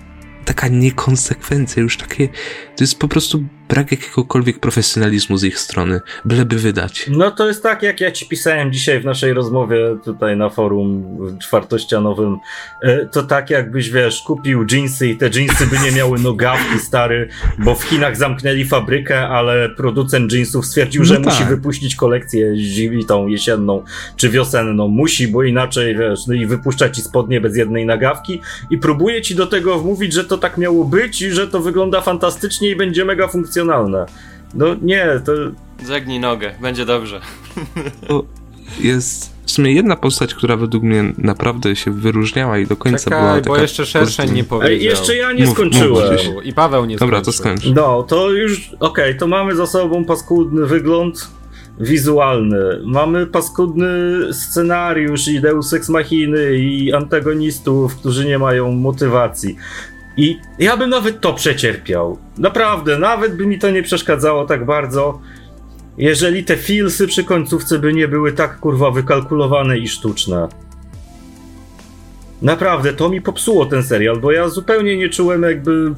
taka niekonsekwencja, już takie, to jest po prostu brak jakiegokolwiek profesjonalizmu z ich strony, byleby wydać. No to jest tak, jak ja ci pisałem dzisiaj w naszej rozmowie tutaj na forum czwartościanowym, e, to tak jakbyś, wiesz, kupił jeansy i te jeansy by nie miały nogawki, stary, bo w Chinach zamknęli fabrykę, ale producent jeansów stwierdził, że no musi tak. wypuścić kolekcję tą jesienną czy wiosenną. Musi, bo inaczej, wiesz, no i wypuszcza ci spodnie bez jednej nagawki i próbuje ci do tego wmówić, że to tak miało być i że to wygląda fantastycznie i będzie mega funkcjonalne No nie, to... Zagnij nogę, będzie dobrze. Jest w sumie jedna postać, która według mnie naprawdę się wyróżniała i do końca Czekaj, była taka... bo jeszcze szerszeń nie powiedział. Ej, jeszcze ja nie mów, skończyłem. Mów, I Paweł nie Dobra, to skończ. No, to już, okej, okay, to mamy za sobą paskudny wygląd wizualny. Mamy paskudny scenariusz i Deus Ex Machiny i antagonistów, którzy nie mają motywacji. I ja bym nawet to przecierpiał. Naprawdę, nawet by mi to nie przeszkadzało tak bardzo, jeżeli te filsy przy końcówce by nie były tak kurwa wykalkulowane i sztuczne. Naprawdę, to mi popsuło ten serial, bo ja zupełnie nie czułem jakby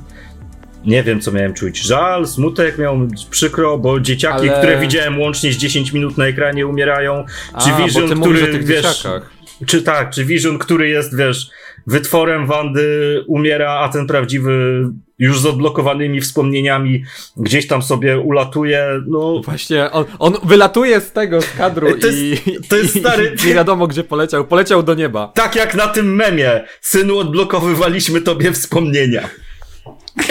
nie wiem co miałem czuć. Żal, smutek, miałem przykro, bo dzieciaki, Ale- które widziałem łącznie z 10 minut na ekranie umierają. Czy A, Vision, który wiesz, dzieciakach. czy tak, czy Vision, który jest, wiesz, wytworem Wandy, umiera, a ten prawdziwy, już z odblokowanymi wspomnieniami, gdzieś tam sobie ulatuje, no. Właśnie, on, on wylatuje z tego, z kadru To jest- i, to jest stary- i nie wiadomo gdzie poleciał. Poleciał do nieba. Tak jak na tym memie, synu, odblokowywaliśmy tobie wspomnienia.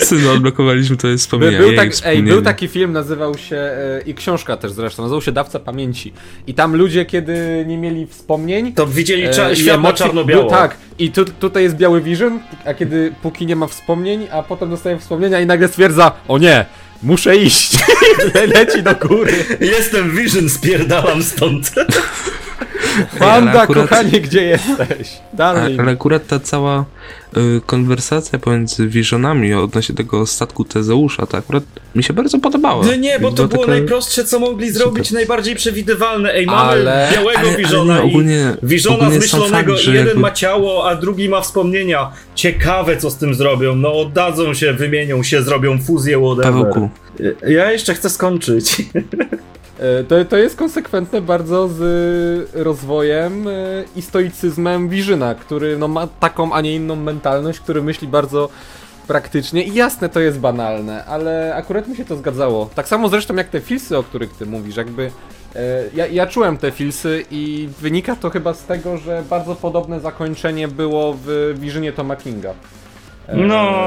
Synu, odblokowaliśmy to jest wspomnienie. był, tak, ej, był taki film, nazywał się, e, i książka też zresztą, nazywał się Dawca Pamięci. I tam ludzie, kiedy nie mieli wspomnień, To widzieli e, cza- i świat na emocji- czarno-biało. Tak, i tu, tutaj jest biały vision, a kiedy póki nie ma wspomnień, a potem dostaje wspomnienia i nagle stwierdza, o nie, muszę iść. Le- Leci do góry. Jestem Vision, spierdalam stąd. Wanda, akurat- kochanie, gdzie jesteś? Darling. ale akurat ta cała y, konwersacja pomiędzy Visionami odnośnie tego statku Tezeusza, to akurat mi się bardzo podobała. No nie, bo to Była było taka- najprostsze, co mogli zrobić, Super. najbardziej przewidywalne. Ej, mamy Ale- białego ale- ale Visiona nie, i ogólnie- Visiona ogólnie zmyślonego fakt, i jeden jakby- ma ciało, a drugi ma wspomnienia. Ciekawe, co z tym zrobią. No oddadzą się, wymienią się, zrobią fuzję, whatever. Pawełku, Ja jeszcze chcę skończyć. E, To, to jest konsekwentne bardzo z rozwojem e, i stoicyzmem Visiona, który no, ma taką, a nie inną mentalność, który myśli bardzo praktycznie i jasne to jest banalne, ale akurat mi się to zgadzało. Tak samo zresztą jak te filsy, o których ty mówisz, jakby e, ja, ja czułem te filsy i wynika to chyba z tego, że bardzo podobne zakończenie było w Visionie Toma Kinga. E, No,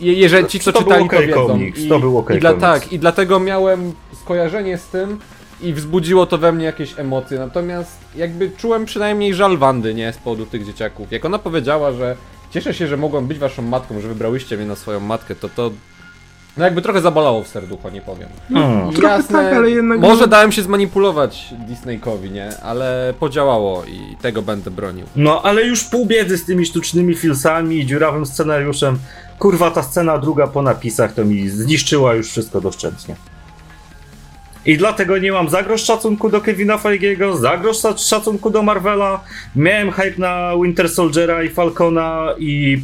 Je, jeżeli ci, co To czytali, to wiedzą. komiks, to był okej i dla. Tak, i dlatego miałem skojarzenie z tym i wzbudziło to we mnie jakieś emocje. Natomiast jakby czułem przynajmniej żal Wandy, nie? Z powodu tych dzieciaków. Jak ona powiedziała, że cieszę się, że mogłam być waszą matką, że wybrałyście mnie na swoją matkę, to to... No jakby trochę zabolało w serducho, nie powiem. Hmm. I trochę tak, ale jednak Może no- dałem się zmanipulować Disneykowi, nie? Ale podziałało i tego będę bronił. no ale już pół biedy z tymi sztucznymi filsami i dziurawym scenariuszem. Kurwa, ta scena druga po napisach to mi zniszczyła już wszystko doszczętnie. I dlatego nie mam za grosz szacunku do Kevina Feigiego, za grosz szac- szacunku do Marvela. Miałem hype na Winter Soldiera i Falcona i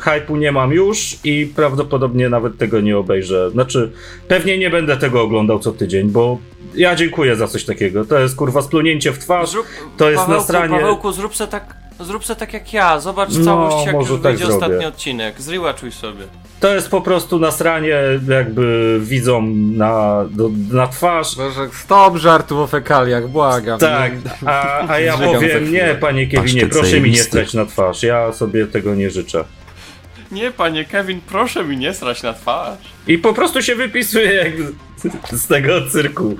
hype'u nie mam już i prawdopodobnie nawet tego nie obejrzę. Znaczy, pewnie nie będę tego oglądał co tydzień, bo ja dziękuję za coś takiego. To jest kurwa splunięcie w twarz. Zrób, To jest Pawełku, nasranie. Pawełku, zrób se tak, zrób se tak jak ja. Zobacz No, całość, jak już tak wyjdzie zrobię. ostatni odcinek. Zrewatchuj sobie. To jest po prostu nasranie jakby widzą na, do, na twarz. Boże, stop żartów o fekaliach, błagam. Tak, a, a ja powiem nie, panie Kevinie, proszę mi nie strać na twarz. Ja sobie tego nie życzę. Nie, panie Kevin, proszę mi nie srać na twarz. I po prostu się wypisuje jak z, z tego cyrku.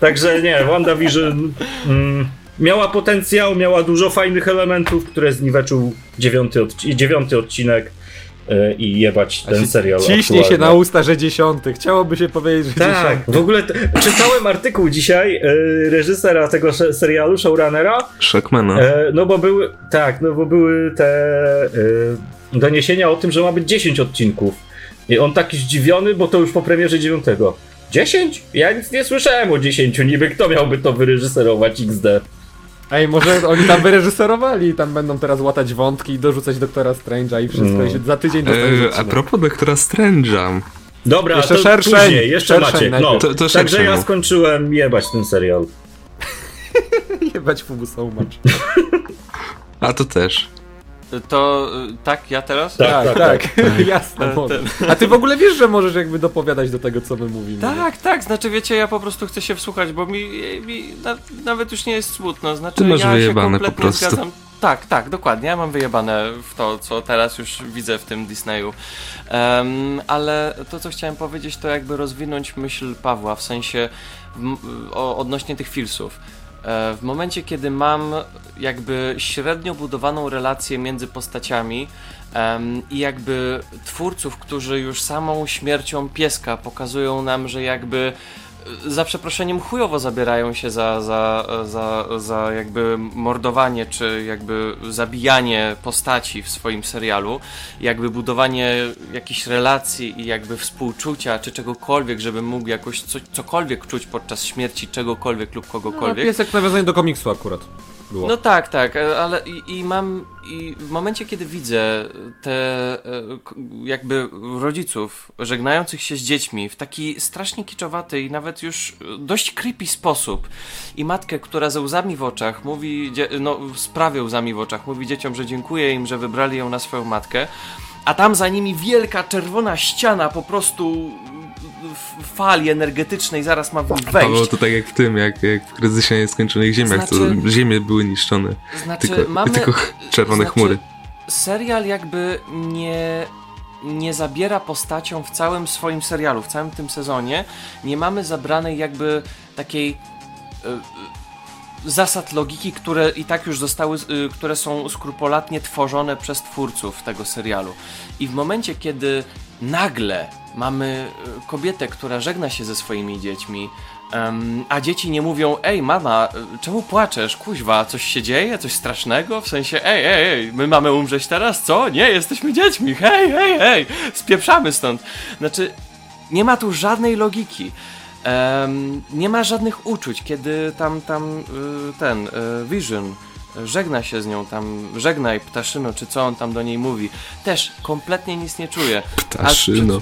Także nie, WandaVision mm, miała potencjał, miała dużo fajnych elementów, które zniweczył dziewiąty, odci- dziewiąty odcinek e, i jebać ten serial Ciśnie się na usta, że dziesiąty. Chciałoby się powiedzieć, że Tak, dziesiąty. w ogóle czytałem artykuł dzisiaj e, reżysera tego serialu, showrunnera, Shackmana. e, no bo były, tak, no bo były te doniesienia o tym, że ma być 10 odcinków. I on taki zdziwiony, bo to już po premierze 9. 10? Ja nic nie słyszałem o 10, niby kto miałby to wyreżyserować XD. Ej, może oni tam wyreżyserowali i tam będą teraz łatać wątki i dorzucać Doktora Strange'a i wszystko. No. I się za tydzień dostaniesz E, a propos doktora Strange'a. Dobra, Jeszcze to szerszeń, później, jeszcze szerszeń macie. No. To- to także szerszeń ja mów. skończyłem jebać ten serial. Jebać fubu so much. A to też. To y, tak, ja teraz? Tak. Tak, tak, jasne. Ten- mogę. A ty w ogóle wiesz, że możesz jakby dopowiadać do tego, co my mówimy. Tak, tak, znaczy wiecie, ja po prostu chcę się wsłuchać, bo mi, mi na, nawet już nie jest smutno, znaczy Ty masz ja się wyjebane po kompletnie prostu. zgadzam. Tak, tak, dokładnie, ja mam wyjebane w to, co teraz już widzę w tym Disneyu. Em, ale to, co chciałem powiedzieć, to jakby rozwinąć myśl Pawła, w sensie w, o, odnośnie tych filsów. E, W momencie, kiedy mam jakby średnio budowaną relację między postaciami em, i jakby twórców, którzy już samą śmiercią pieska pokazują nam, że jakby za przeproszeniem chujowo zabierają się za, za, za, za jakby mordowanie czy jakby zabijanie postaci w swoim serialu, jakby budowanie jakichś relacji i jakby współczucia czy czegokolwiek, żebym mógł jakoś co, cokolwiek czuć podczas śmierci czegokolwiek lub No, kogokolwiek. piesek nawiązanie do komiksu akurat. Było. No tak, tak, e, ale i, i mam i w momencie, kiedy widzę te e, jakby rodziców żegnających się z dziećmi w taki strasznie kiczowaty i nawet już dość creepy sposób i matkę, która ze łzami w oczach mówi, no z prawie łzami w oczach, mówi dzieciom, że dziękuję im, że wybrali ją na swoją matkę, a tam za nimi wielka czerwona ściana po prostu fali energetycznej zaraz ma w nich Paweł wejść. to tak jak w tym, jak, jak w kryzysie nieskończonych ziemiach, Znaczy- to ziemie były niszczone. Znaczy, Tylko, mamy, tylko czerwone znaczy, chmury. Serial jakby nie, nie zabiera postacią w całym swoim serialu, w całym tym sezonie. Nie mamy zabranej jakby takiej e, zasad logiki, które i tak już zostały, e, które są skrupulatnie tworzone przez twórców tego serialu. I w momencie, kiedy nagle mamy e, kobietę, która żegna się ze swoimi dziećmi, a dzieci nie mówią, ej mama, e, czemu płaczesz, kuźwa, coś się dzieje, coś strasznego, w sensie, ej, ej, ej, my mamy umrzeć teraz, co? Nie, jesteśmy dziećmi, hej, hej, hej, spieprzamy stąd. Znaczy, nie ma tu żadnej logiki. Em, nie ma żadnych uczuć, kiedy tam, tam y, ten Vision żegna się z nią, tam żegnaj ptaszyno, czy co on tam do niej mówi. Też kompletnie nic nie czuje. Ptaszyno.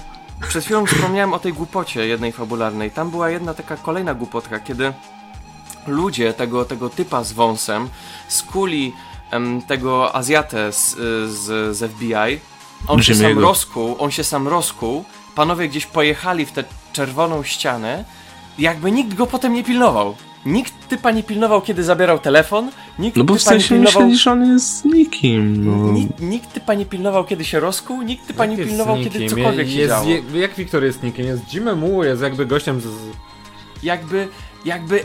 Przed chwilą wspomniałem o tej głupocie jednej fabularnej. Tam była jedna taka kolejna głupotka, kiedy ludzie tego, tego typa z wąsem skuli em, tego Azjatę z, z, z FBI. On się sam Jimmy'ego. rozkuł, on się sam rozkuł. Panowie gdzieś pojechali w tę czerwoną ścianę. Jakby nikt go potem nie pilnował. Nikt typa nie pilnował, kiedy zabierał telefon. Nikt No bo w sensie pilnował. myśleli, że on jest nikim. No. Nikt, nikt typa nie pilnował, kiedy się rozkuł, nikt typa nie Jak pilnował, nikim? kiedy cokolwiek się jest, działo. je- Jak Wiktor jest nikiem? Jest Jimem Woo, jest jakby gościem z... Jakby, jakby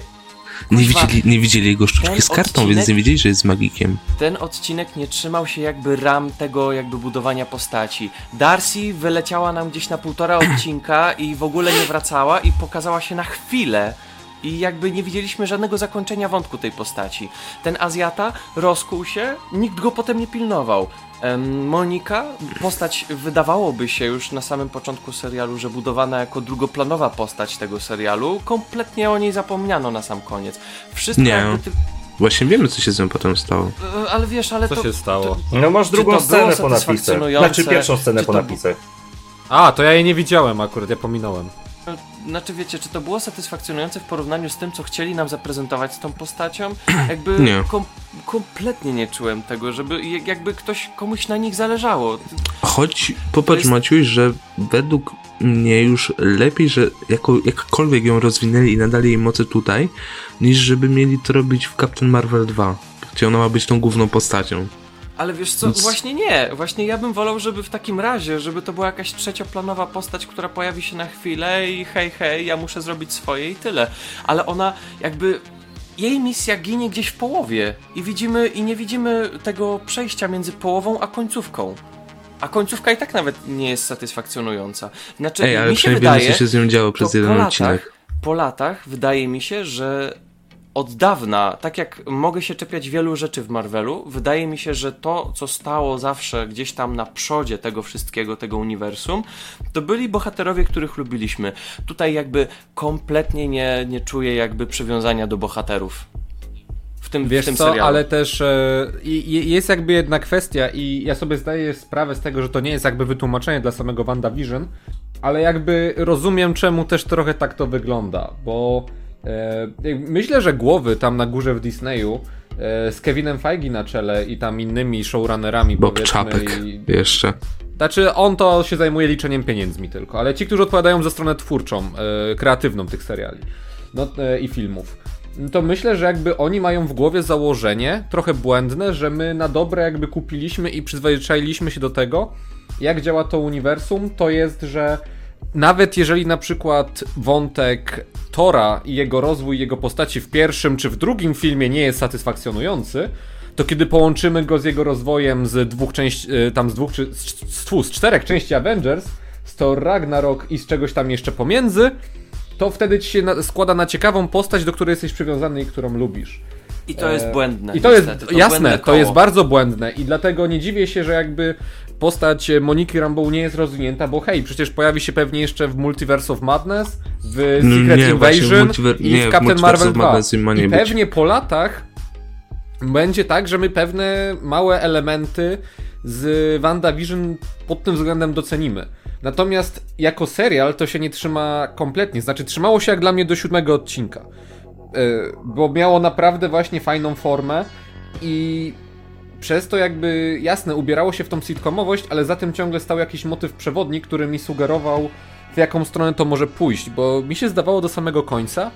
Nie, widzieli, nie widzieli jego sztuczki z kartą, odcinek- więc nie wiedzieli, że jest magikiem. ten odcinek nie trzymał się jakby ram tego jakby budowania postaci. Darcy wyleciała nam gdzieś na półtora odcinka i w ogóle nie wracała i pokazała się na chwilę. I jakby nie widzieliśmy żadnego zakończenia wątku tej postaci. Ten Azjata rozkuł się, nikt go potem nie pilnował. Monika, postać wydawałoby się już na samym początku serialu, że budowana jako drugoplanowa postać tego serialu, kompletnie o niej zapomniano na sam koniec. Wszystko Nie. jakby ty... Właśnie wiemy, co się z nią potem stało. E, Ale wiesz, ale Co to... się stało? No masz drugą to scenę po napisach. Znaczy pierwszą scenę po to- napisach. A, to ja jej nie widziałem akurat, ja pominąłem. Znaczy wiecie, czy to było satysfakcjonujące w porównaniu z tym, co chcieli nam zaprezentować z tą postacią? Jakby Nie. Kom kompletnie nie czułem tego, żeby jak- jakby ktoś komuś na nich zależało. Choć popatrz, jest- Maciuś, że według mnie już lepiej, że jako, jakkolwiek ją rozwinęli i nadali jej mocy tutaj, niż żeby mieli to robić w Captain Marvel 2, gdzie ona ma być tą główną postacią. Ale wiesz co, Więc- właśnie nie. Właśnie ja bym wolał, żeby w takim razie, żeby to była jakaś trzecioplanowa postać, która pojawi się na chwilę i hej, hej, ja muszę zrobić swoje i tyle. Ale ona jakby... Jej misja ginie gdzieś w połowie i widzimy i nie widzimy tego przejścia między połową a końcówką. A końcówka i tak nawet nie jest satysfakcjonująca. Znaczy, Ej, ale mi się przynajmniej wydaje, co się z nią działo przez jeden po odcinek. latach, po latach wydaje mi się, że od dawna, tak jak mogę się czepiać wielu rzeczy w Marvelu, wydaje mi się, że to, co stało zawsze gdzieś tam na przodzie tego wszystkiego, tego uniwersum, to byli bohaterowie, których lubiliśmy. Tutaj jakby kompletnie nie, nie czuję jakby przywiązania do bohaterów. W tym, w Wiesz tym co, serialu. ale też e, jest jakby jedna kwestia i ja sobie zdaję sprawę z tego, że to nie jest jakby wytłumaczenie dla samego WandaVision, ale jakby rozumiem czemu też trochę tak to wygląda, bo myślę, że głowy tam na górze w Disneyu e, z Kevinem Feige na czele i tam innymi showrunnerami Bob Czapek i, jeszcze. znaczy, on to się zajmuje liczeniem pieniędzmi tylko, ale ci, którzy odpowiadają za stronę twórczą, e, kreatywną tych seriali no, e, i filmów, to myślę, że jakby oni mają w głowie założenie, trochę błędne, że my na dobre jakby kupiliśmy i przyzwyczailiśmy się do tego, jak działa to uniwersum, to jest, że nawet jeżeli na przykład wątek Tora i jego rozwój jego postaci w pierwszym czy w drugim filmie nie jest satysfakcjonujący, to kiedy połączymy go z jego rozwojem z dwóch części, y, tam z dwóch czy z, z, z, z czterech części Avengers, z Thor Ragnarok i z czegoś tam jeszcze pomiędzy, to wtedy ci się na, składa na ciekawą postać, do której jesteś przywiązany i którą lubisz. I to jest E, błędne. I to niestety, jest, błędne jasne, to jest bardzo błędne i dlatego nie dziwię się, że jakby postać Moniki Rambeau nie jest rozwinięta, bo hej, przecież pojawi się pewnie jeszcze w Multiverse of Madness, w No Secret nie, w Invasion multiver- i nie, w w Captain Multiverse Marvel of 2. Madness ma nie I być. pewnie po latach będzie tak, że my pewne małe elementy z WandaVision pod tym względem docenimy. Natomiast jako serial to się nie trzyma kompletnie, znaczy trzymało się jak dla mnie do siódmego odcinka. Yy, bo miało naprawdę właśnie fajną formę i przez to jakby, jasne, ubierało się w tą sitcomowość, ale za tym ciągle stał jakiś motyw przewodni, który mi sugerował, w jaką stronę to może pójść, bo mi się zdawało do samego końca,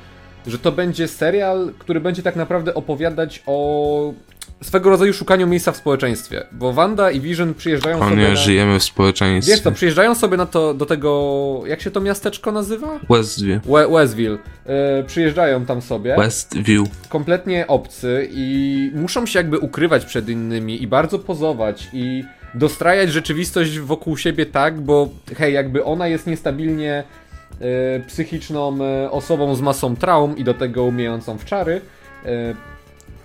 że to będzie serial, który będzie tak naprawdę opowiadać o swego rodzaju szukaniu miejsca w społeczeństwie, bo Wanda i Vision przyjeżdżają O sobie nie, na... żyjemy w społeczeństwie. Wiesz co, przyjeżdżają sobie na to, do tego, jak się to miasteczko nazywa? Westview. We Westville. E, przyjeżdżają tam sobie, Westview. kompletnie obcy i muszą się jakby ukrywać przed innymi i bardzo pozować i dostrajać rzeczywistość wokół siebie tak, bo hej, jakby ona jest niestabilnie e, psychiczną e, osobą z masą traum i do tego umiejącą w czary.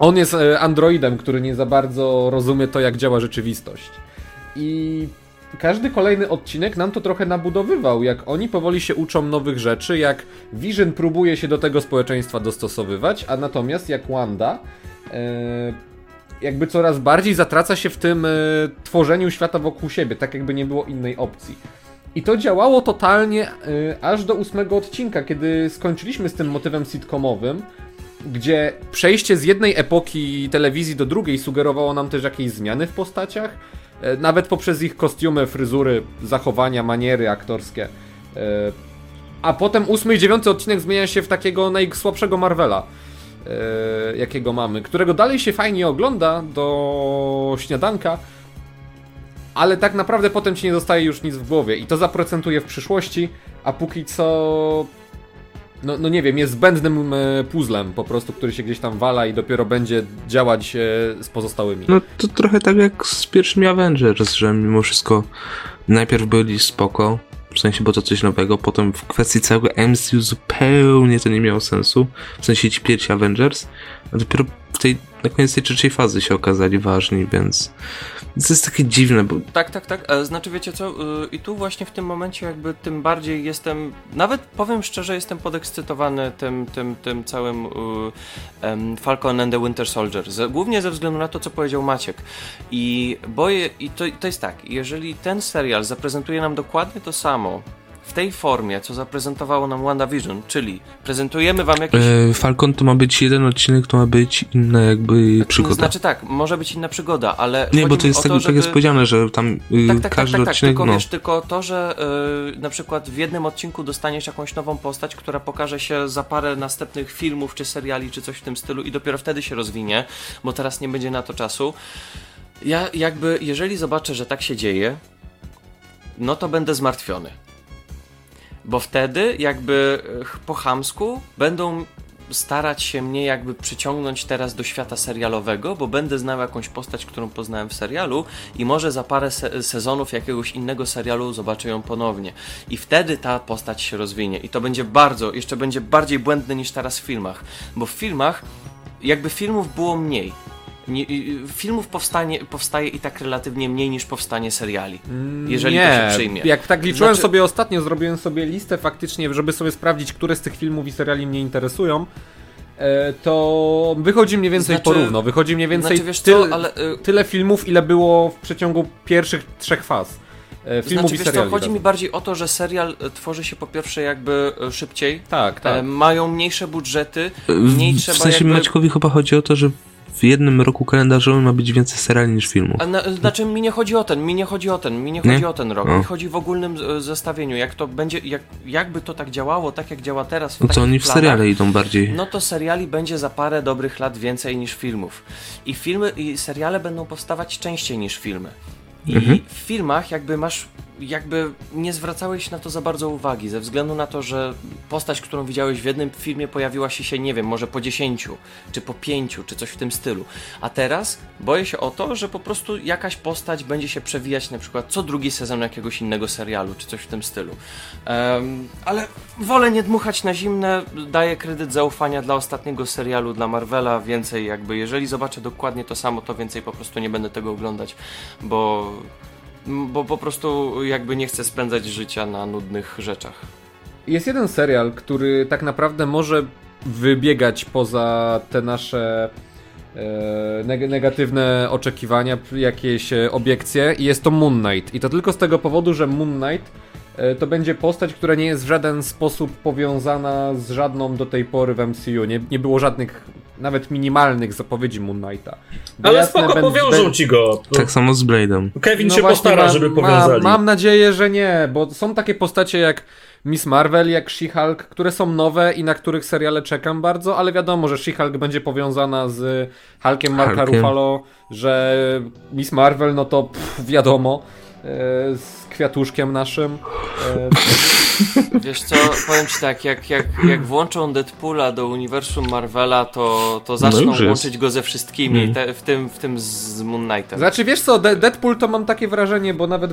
On jest e, androidem, który nie za bardzo rozumie to, jak działa rzeczywistość. I każdy kolejny odcinek nam to trochę nabudowywał, jak oni powoli się uczą nowych rzeczy, jak Vision próbuje się do tego społeczeństwa dostosowywać, a natomiast jak Wanda e, jakby coraz bardziej zatraca się w tym e, tworzeniu świata wokół siebie, tak jakby nie było innej opcji. I to działało totalnie aż do ósmego odcinka, kiedy skończyliśmy z tym motywem sitcomowym, gdzie przejście z jednej epoki telewizji do drugiej sugerowało nam też jakieś zmiany w postaciach, e, nawet poprzez ich kostiumy, fryzury, zachowania, maniery aktorskie. E, A potem ósmy i dziewiąty odcinek zmienia się w takiego najsłabszego Marvela, e, jakiego mamy, którego dalej się fajnie ogląda do śniadanka, ale tak naprawdę potem ci nie zostaje już nic w głowie i to zaprocentuje w przyszłości, a póki co no, no nie wiem, jest zbędnym e, puzzlem po prostu, który się gdzieś tam wala i dopiero będzie działać e, z pozostałymi. No to trochę tak jak z pierwszymi Avengers, że mimo wszystko najpierw byli spoko, w sensie, bo to coś nowego, potem w kwestii całego MCU zupełnie to nie miało sensu, w sensie ci pierwsi Avengers, a dopiero w tej, na koniec tej trzeciej fazy się okazali ważni, więc to jest takie dziwne, bo Tak, tak, tak. E, Znaczy, wiecie co? y, I tu właśnie w tym momencie, jakby tym bardziej jestem. Nawet powiem szczerze, jestem podekscytowany tym, tym, tym całym em, Falcon and the Winter Soldier. Głównie ze względu na to, co powiedział Maciek. I boję. I to, to jest tak, jeżeli ten serial zaprezentuje nam dokładnie to samo. W tej formie, co zaprezentowało nam WandaVision, czyli prezentujemy wam jakieś e, Falcon to ma być jeden odcinek, to ma być inna jakby przygoda. Znaczy tak, może być inna przygoda, ale. nie, bo to jest tak, to, tak jest żeby- powiedziane, że tam y, tak, tak, każdy tak, tak, tak. odcinek, Tylko no. wiesz, tylko to, że y, na przykład w jednym odcinku dostaniesz jakąś nową postać, która pokaże się za parę następnych filmów, czy seriali, czy coś w tym stylu i dopiero wtedy się rozwinie, bo teraz nie będzie na to czasu. Ja jakby, jeżeli zobaczę, że tak się dzieje, no to będę zmartwiony. Bo wtedy jakby e, po chamsku będą starać się mnie jakby przyciągnąć teraz do świata serialowego, bo będę znał jakąś postać, którą poznałem w serialu i może za parę se sezonów jakiegoś innego serialu zobaczę ją ponownie. I wtedy ta postać się rozwinie. I to będzie bardzo, jeszcze będzie bardziej błędne niż teraz w filmach. Bo w filmach jakby filmów było mniej. Nie, i- filmów powstanie, powstaje i tak relatywnie mniej niż powstanie seriali. Jeżeli nie, to się przyjmie. jak tak liczyłem Znaczy- sobie ostatnio, zrobiłem sobie listę faktycznie, żeby sobie sprawdzić, które z tych filmów i seriali mnie interesują, e, to wychodzi mniej więcej Znaczy- porówno. Wychodzi mniej więcej Znaczy, wiesz ty, co, ale, y- tyle filmów, ile było w przeciągu pierwszych trzech faz. E, filmów Znaczy, i wiesz co, seriali. chodzi mi bardziej o to, że serial e, tworzy się po pierwsze jakby e, szybciej, Tak, e, tak. mają mniejsze budżety, W, mniej w trzeba sensie jakby... Maćkowi chyba chodzi o to, że w jednym roku kalendarzowym ma być więcej seriali niż filmów. A na, znaczy mi nie chodzi o ten, mi nie chodzi o ten, mi nie chodzi Nie? o ten rok, No. mi chodzi w ogólnym e, zestawieniu, jak to będzie, jak, jakby to tak działało, tak jak działa teraz w No to oni w seriale idą bardziej. No to seriali będzie za parę dobrych lat więcej niż filmów. I filmy i seriale będą powstawać częściej niż filmy. I Mhm. w filmach jakby masz, jakby nie zwracałeś na to za bardzo uwagi, ze względu na to, że postać, którą widziałeś w jednym filmie pojawiła się, się nie wiem, może po 10, czy po 5, czy coś w tym stylu. A teraz boję się o to, że po prostu jakaś postać będzie się przewijać na przykład co drugi sezon jakiegoś innego serialu, czy coś w tym stylu. Em, ale wolę nie dmuchać na zimne, daję kredyt zaufania dla ostatniego serialu, dla Marvela, więcej jakby, jeżeli zobaczę dokładnie to samo, to więcej po prostu nie będę tego oglądać, bo, bo po prostu jakby nie chcę spędzać życia na nudnych rzeczach. Jest jeden serial, który tak naprawdę może wybiegać poza te nasze e, neg negatywne oczekiwania, jakieś e, obiekcje i jest to Moon Knight. I to tylko z tego powodu, że Moon Knight to będzie postać, która nie jest w żaden sposób powiązana z żadną do tej pory w MCU. Nie, nie było żadnych, nawet minimalnych zapowiedzi Moon Knighta. Bo Ale jasne, spoko, ben- powiążą ben- ci go. Tak samo z Blade'em. Kevin no się postara, mam- żeby mam- powiązali. Mam nadzieję, że nie, bo są takie postacie jak Miss Marvel, jak She-Hulk, które są nowe i na których seriale czekam bardzo, ale wiadomo, że She-Hulk będzie powiązana z Hulkiem Marka Hulkiem. Ruffalo, że Miss Marvel, no to pff, wiadomo, e, z kwiatuszkiem naszym. E, Wiesz co, powiem ci tak, jak, jak, jak włączą Deadpoola do uniwersum Marvela, to, to zaczną już jest. łączyć go ze wszystkimi, Mm. te, w, tym, w tym z Moon Knightem. Znaczy, wiesz co, De- Deadpool to mam takie wrażenie, bo nawet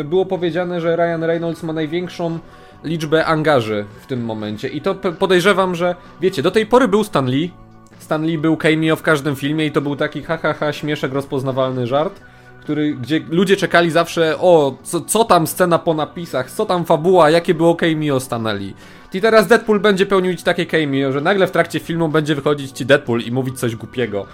e, było powiedziane, że Ryan Reynolds ma największą liczbę angaży w tym momencie. I to podejrzewam, że wiecie, do tej pory był Stan Lee. Stan Lee był cameo w każdym filmie i to był taki ha, ha, ha śmieszek, rozpoznawalny żart, który, gdzie ludzie czekali zawsze, o, co, co tam scena po napisach, co tam fabuła, jakie było cameo Stana Lee. I teraz Deadpool będzie pełnić takie cameo, że nagle w trakcie filmu będzie wychodzić ci Deadpool i mówić coś głupiego.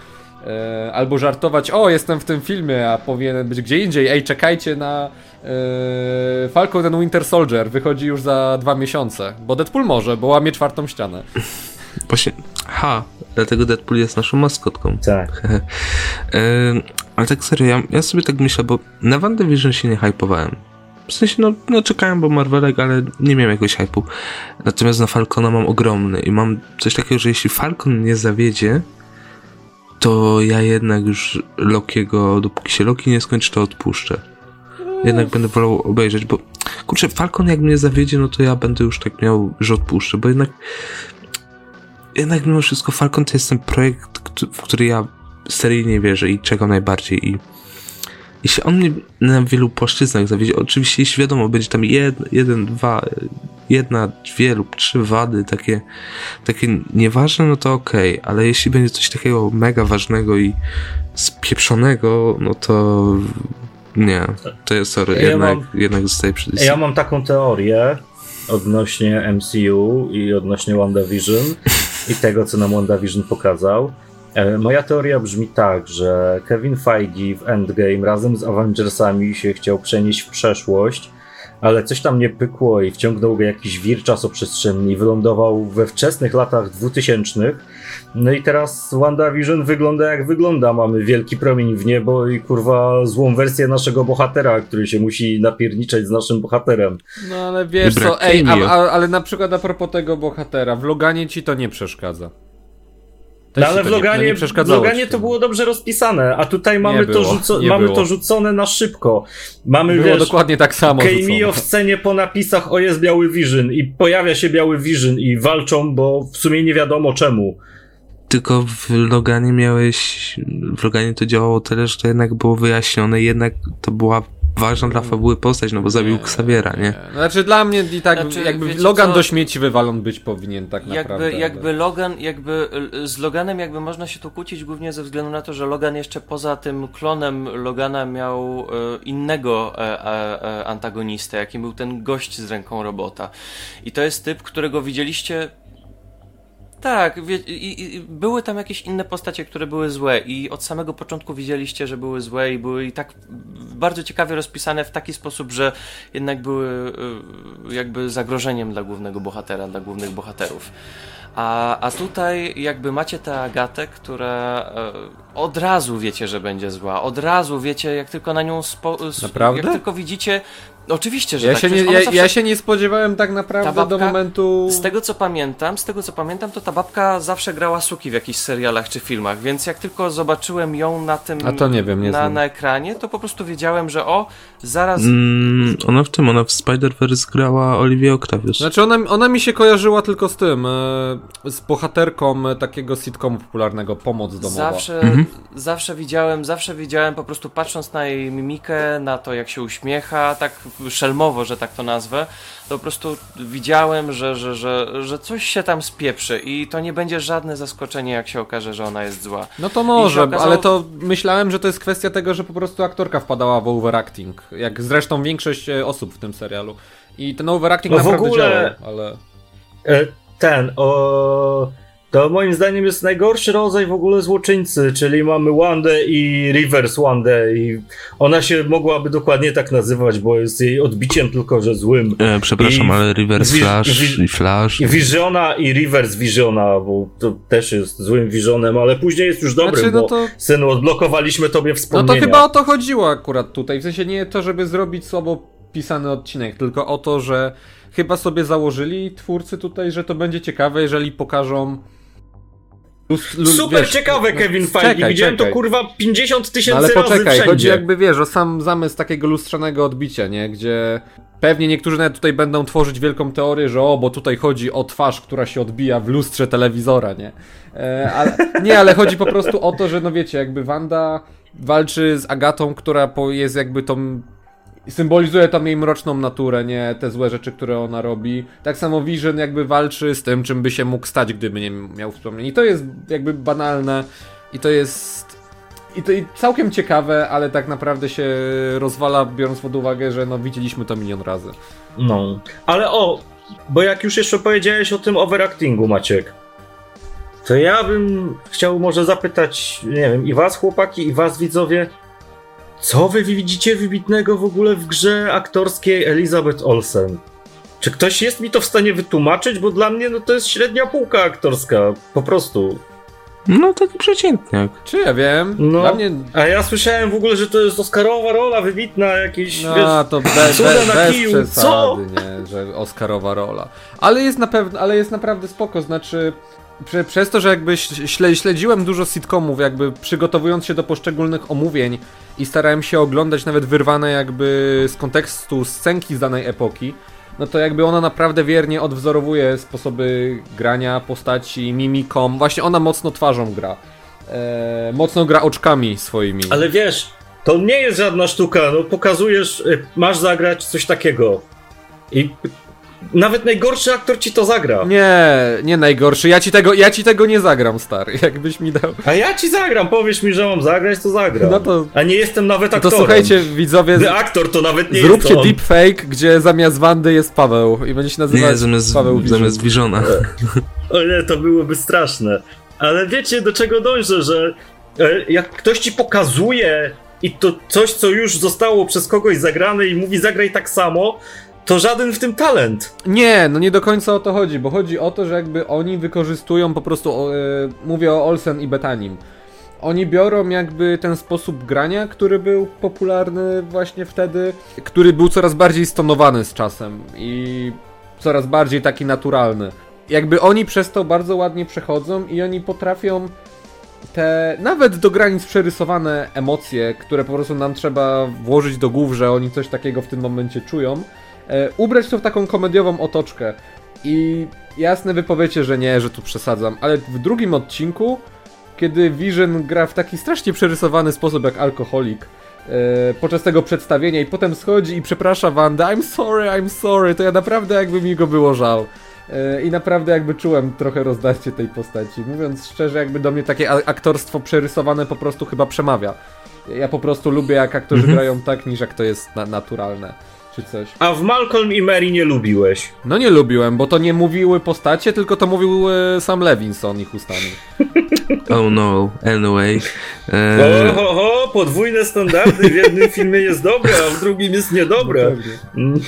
E, albo żartować, o jestem w tym filmie, a powinien być gdzie indziej, ej czekajcie na e, Falcon and Winter Soldier, wychodzi już za dwa miesiące, bo Deadpool może, bo łamie czwartą ścianę. Właśnie, ha, dlatego Deadpool jest naszą maskotką. Tak. Ym, ale tak serio, ja, ja sobie tak myślę, bo na WandaVision się nie hypowałem. W sensie, no, no czekałem, bo Marvelek, ale nie miałem jakiegoś hypu. Natomiast na Falcona mam ogromny i mam coś takiego, że jeśli Falcon nie zawiedzie, to ja jednak już Lokiego, dopóki się Loki nie skończy, to odpuszczę. Jednak będę wolał obejrzeć, bo kurczę, Falcon jak mnie zawiedzie, no to ja będę już tak miał, że odpuszczę, bo jednak jednak mimo wszystko Falcon to jest ten projekt, w który ja seryjnie wierzę i czego najbardziej i jeśli on mnie na wielu płaszczyznach zawiedzie, oczywiście jeśli wiadomo, będzie tam jed, jeden, dwa, jedna, dwie lub trzy wady takie, takie nieważne, no to okej, ale jeśli będzie coś takiego mega ważnego i spieprzonego, no to nie, to jest sorry, Ja jednak, mam- jednak zostaje przy. Ja mam taką teorię odnośnie MCU i odnośnie WandaVision i tego, co nam WandaVision pokazał. E, Moja teoria brzmi tak, że Kevin Feige w Endgame razem z Avengersami się chciał przenieść w przeszłość, ale coś tam nie pykło i wciągnął go jakiś wir czasoprzestrzenny i wylądował we wczesnych latach 2000. No i teraz WandaVision wygląda jak wygląda. Mamy wielki promień w niebo i kurwa złą wersję naszego bohatera, który się musi napierniczać z naszym bohaterem. No ale wiesz co, ej, a, a, ale na przykład a propos tego bohatera, w Loganie ci to nie przeszkadza. Też No ale to w nie- no Loganie, nie w Loganie to było dobrze rozpisane, a tutaj mamy, to, było, rzuco- nie mamy było. to rzucone na szybko. Mamy Było wiesz, dokładnie tak samo rzucone. w scenie po napisach o jest biały Vision i pojawia się biały Vision i walczą, bo w sumie nie wiadomo czemu. Tylko w Loganie miałeś. W Loganie to działało tyle, że to jednak było wyjaśnione, jednak to była ważna dla fabuły postać, no bo zabił Xaviera, nie? Znaczy dla mnie i tak Znaczy, jakby Logan co? do śmieci wywalon być powinien tak naprawdę. Jakby, jakby Logan, jakby z Loganem jakby można się tu kłócić głównie ze względu na to, że Logan jeszcze poza tym klonem Logana miał y, innego e, e, e, antagonistę, jakim był ten gość z ręką robota. I to jest typ, którego widzieliście tak, wie, i, i, były tam jakieś inne postacie, które były złe i od samego początku widzieliście, że były złe i były i tak bardzo ciekawie rozpisane w taki sposób, że jednak były y, jakby zagrożeniem dla głównego bohatera, dla głównych bohaterów. A, a tutaj jakby macie tę Agatę, która e, od razu wiecie, że będzie zła. Od razu wiecie, jak tylko na nią spo, Naprawdę? Jak tylko widzicie. Oczywiście, że Ja, tak. się nie, ja, zawsze- ja się nie spodziewałem tak naprawdę Ta do babka- momentu. z tego co pamiętam, z tego co pamiętam, to ta babka zawsze grała suki w jakichś serialach czy filmach, więc jak tylko zobaczyłem ją na tym A to nie wiem, nie na, znam. na ekranie, to po prostu wiedziałem, że o, zaraz Mm, ona w tym, ona w Spider-Verse grała Olivia Octavius. Znaczy ona, ona mi się kojarzyła tylko z tym, e, z bohaterką e, takiego sitcomu popularnego Pomoc domowa. zawsze, Mhm. zawsze widziałem, zawsze widziałem po prostu patrząc na jej mimikę, na to jak się uśmiecha, tak szelmowo, że tak to nazwę, to po prostu widziałem, że, że, że, że coś się tam spieprzy i to nie będzie żadne zaskoczenie, jak się okaże, że ona jest zła. No to może, okazało- ale to myślałem, że to jest kwestia tego, że po prostu aktorka wpadała w overacting, jak zresztą większość e, osób w tym serialu. I ten overacting No w naprawdę ogóle- działał, ale... E, Ten, o... to moim zdaniem jest najgorszy rodzaj w ogóle złoczyńcy, czyli mamy Wandę i Reverse Wandę i ona się mogłaby dokładnie tak nazywać, bo jest jej odbiciem tylko, że złym. E, przepraszam, I- ale Reverse wi- Flash wi- i Flash. Visiona i Reverse Visiona, bo to też jest złym Visionem, ale później jest już dobrym, Znaczy, no bo to- synu, odblokowaliśmy tobie No wspomnienia. to chyba o to chodziło akurat tutaj. W sensie nie to, żeby zrobić słabo pisany odcinek, tylko o to, że chyba sobie założyli twórcy tutaj, że to będzie ciekawe, jeżeli pokażą. Super wiesz, ciekawe, no, Kevin Feige. czekaj, Widziałem czekaj. to kurwa 50 No, tysięcy ale razy poczekaj, wszędzie. chodzi jakby wiesz, o sam zamysł takiego lustrzanego odbicia, nie? Gdzie pewnie niektórzy nawet tutaj będą tworzyć wielką teorię, że o, bo tutaj chodzi o twarz, która się odbija w lustrze telewizora, nie? E, ale, nie, ale chodzi po prostu o to, że no wiecie, jakby Wanda walczy z Agatą, która jest jakby tą symbolizuje tam jej mroczną naturę, nie te złe rzeczy, które ona robi. Tak samo Vision jakby walczy z tym, czym by się mógł stać, gdyby nie miał wspomnień. I to jest jakby banalne i to jest i to i całkiem ciekawe, ale tak naprawdę się rozwala, biorąc pod uwagę, że no widzieliśmy to milion razy. No, ale o, bo jak już jeszcze powiedziałeś o tym overactingu, Maciek, to ja bym chciał może zapytać, nie wiem, i was chłopaki, i was widzowie, co wy widzicie wybitnego w ogóle w grze aktorskiej Elizabeth Olsen? Czy ktoś jest mi to w stanie wytłumaczyć? Bo dla mnie no to jest średnia półka aktorska, po prostu. No taki przeciętniak. Czy ja wiem? No. Dla mnie... A ja słyszałem w ogóle, że to jest Oscarowa rola wybitna, jakieś, No, wiesz, to bez, cuda bez, na bez kiju, przesady, co? nie, że Oscarowa rola. Ale jest na pewno, ale jest naprawdę spoko, znaczy prze, przez to, że jakby śle, śledziłem dużo sitcomów, jakby przygotowując się do poszczególnych omówień i starałem się oglądać nawet wyrwane jakby z kontekstu scenki z danej epoki, no to jakby ona naprawdę wiernie odwzorowuje sposoby grania postaci, mimiką, właśnie ona mocno twarzą gra. E, mocno gra oczkami swoimi. Ale wiesz, to nie jest żadna sztuka, no pokazujesz, y, masz zagrać coś takiego. I nawet najgorszy aktor ci to zagra. Nie, nie najgorszy. Ja ci tego, ja ci tego nie zagram, stary. Jakbyś mi dał. A ja ci zagram, powiesz mi, że mam zagrać, to zagram. No to- A nie jestem nawet To aktorem. słuchajcie, widzowie, The aktor to nawet nie zróbcie jest deepfake, gdzie zamiast Wandy jest Paweł i będzie się nazywać Nie, zamiast, Paweł Wiżyn. zamiast Visiona. O nie, to byłoby straszne. Ale wiecie, do czego dążę, że e, jak ktoś ci pokazuje i to coś, co już zostało przez kogoś zagrane i mówi zagraj tak samo, to żaden w tym talent. Nie, no nie do końca o to chodzi, bo chodzi o to, że jakby oni wykorzystują po prostu, e, mówię o Olsen i Betanim. Oni biorą jakby ten sposób grania, który był popularny właśnie wtedy, który był coraz bardziej stonowany z czasem i coraz bardziej taki naturalny. Jakby oni przez to bardzo ładnie przechodzą i oni potrafią te nawet do granic przerysowane emocje, które po prostu nam trzeba włożyć do głów, że oni coś takiego w tym momencie czują, ubrać to w taką komediową otoczkę. I jasne wy powiecie, że nie, że tu przesadzam, ale w drugim odcinku, kiedy Vision gra w taki strasznie przerysowany sposób jak alkoholik, e, podczas tego przedstawienia i potem schodzi i przeprasza Wanda, I'm sorry, I'm sorry, to ja naprawdę jakby mi go było żal. E, I naprawdę jakby czułem trochę rozdarcie tej postaci. Mówiąc szczerze, jakby do mnie takie aktorstwo przerysowane po prostu chyba przemawia. Ja po prostu lubię jak aktorzy Mhm. grają tak, niż jak to jest na naturalne. Czy coś. A w Malcolm i Mary nie lubiłeś. No nie lubiłem, bo to nie mówiły postacie, tylko to mówił e, sam Levinson ich ustami. Oh no, anyway. E, ho, ho, podwójne standardy. W jednym filmie jest dobre, a w drugim jest niedobre. Mm.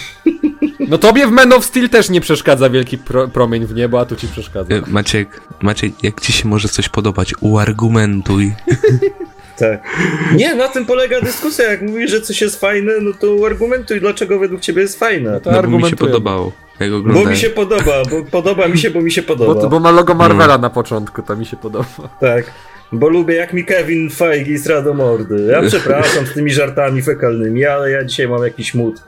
No tobie w Man of Steel też nie przeszkadza wielki pro promień w niebo, a tu ci przeszkadza. e, Maciek, Maciek, jak ci się może coś podobać, uargumentuj. Tak. Nie, na tym polega dyskusja. Jak mówisz, że coś jest fajne, no to argumentuj, dlaczego według ciebie jest fajne. to No bo mi się podobało, jak Bo oglądałem. mi się podoba, bo podoba mi się, bo mi się podoba. Bo, bo ma logo Marvela na początku, to mi się podoba. Tak. Bo lubię jak mi Kevin Feige sra do mordy. Ja przepraszam z tymi żartami fekalnymi, ale ja dzisiaj mam jakiś mód.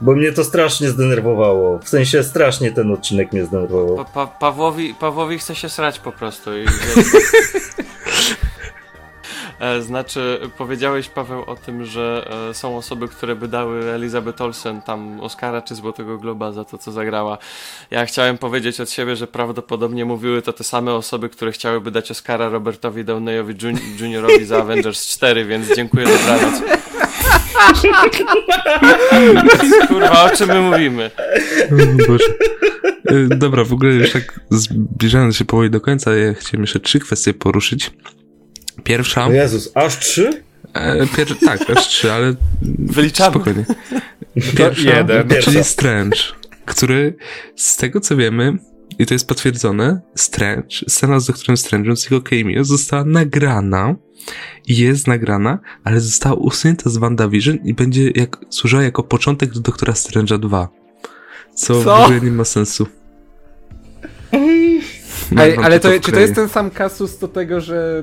Bo mnie to strasznie zdenerwowało. W sensie strasznie ten odcinek mnie Pa, zdenerwował. pa, Pawłowi, Pawłowi chce się srać po prostu. I, Znaczy, powiedziałeś Paweł o tym, że e, są osoby, które by dały Elizabeth Olsen tam Oscara czy Złotego Globa za to, co zagrała. Ja chciałem powiedzieć od siebie, że prawdopodobnie mówiły to te same osoby, które chciałyby dać Oscara Robertowi Downeyowi Juniorowi za Avengers 4, więc dziękuję, dobranoc. Kurwa, o czym my mówimy? Boże. Y, Dobra, w ogóle już tak zbliżając się powoli do końca, ja chciałem jeszcze trzy kwestie poruszyć. Pierwsza, O Jezus, aż trzy? e, pier, tak, aż trzy, ale Wyliczamy. spokojnie. Pierwsza, jeden. czyli Pierwsza. Strange, który z tego co wiemy, i to jest potwierdzone, Strange, scena z doktorem Strange'em z jego cameo została nagrana, jest nagrana, ale została usunięta z WandaVision i będzie jak, służyła jako początek do Doktora Strange'a 2. Co, w Co? ogóle nie ma sensu. Ej, ale to, w czy to jest ten sam kasus do tego, że...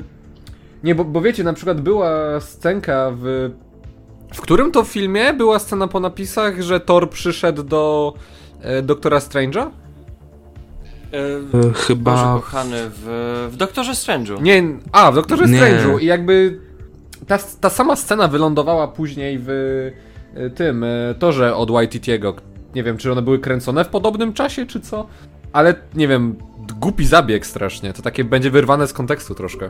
Nie, bo, bo wiecie, na przykład była scenka w... W którym to filmie była scena po napisach, że Thor przyszedł do e, Doktora Strange'a? E, E, Boże Chyba... kochany, w, w Doktorze Strange'u. Nie, a, w Doktorze Nie. Strange'u i jakby ta, ta sama scena wylądowała później w e, tym e, torze od YTT'ego. Nie wiem, czy one były kręcone w podobnym czasie, czy co? Ale nie wiem, głupi zabieg strasznie. To takie będzie wyrwane z kontekstu troszkę.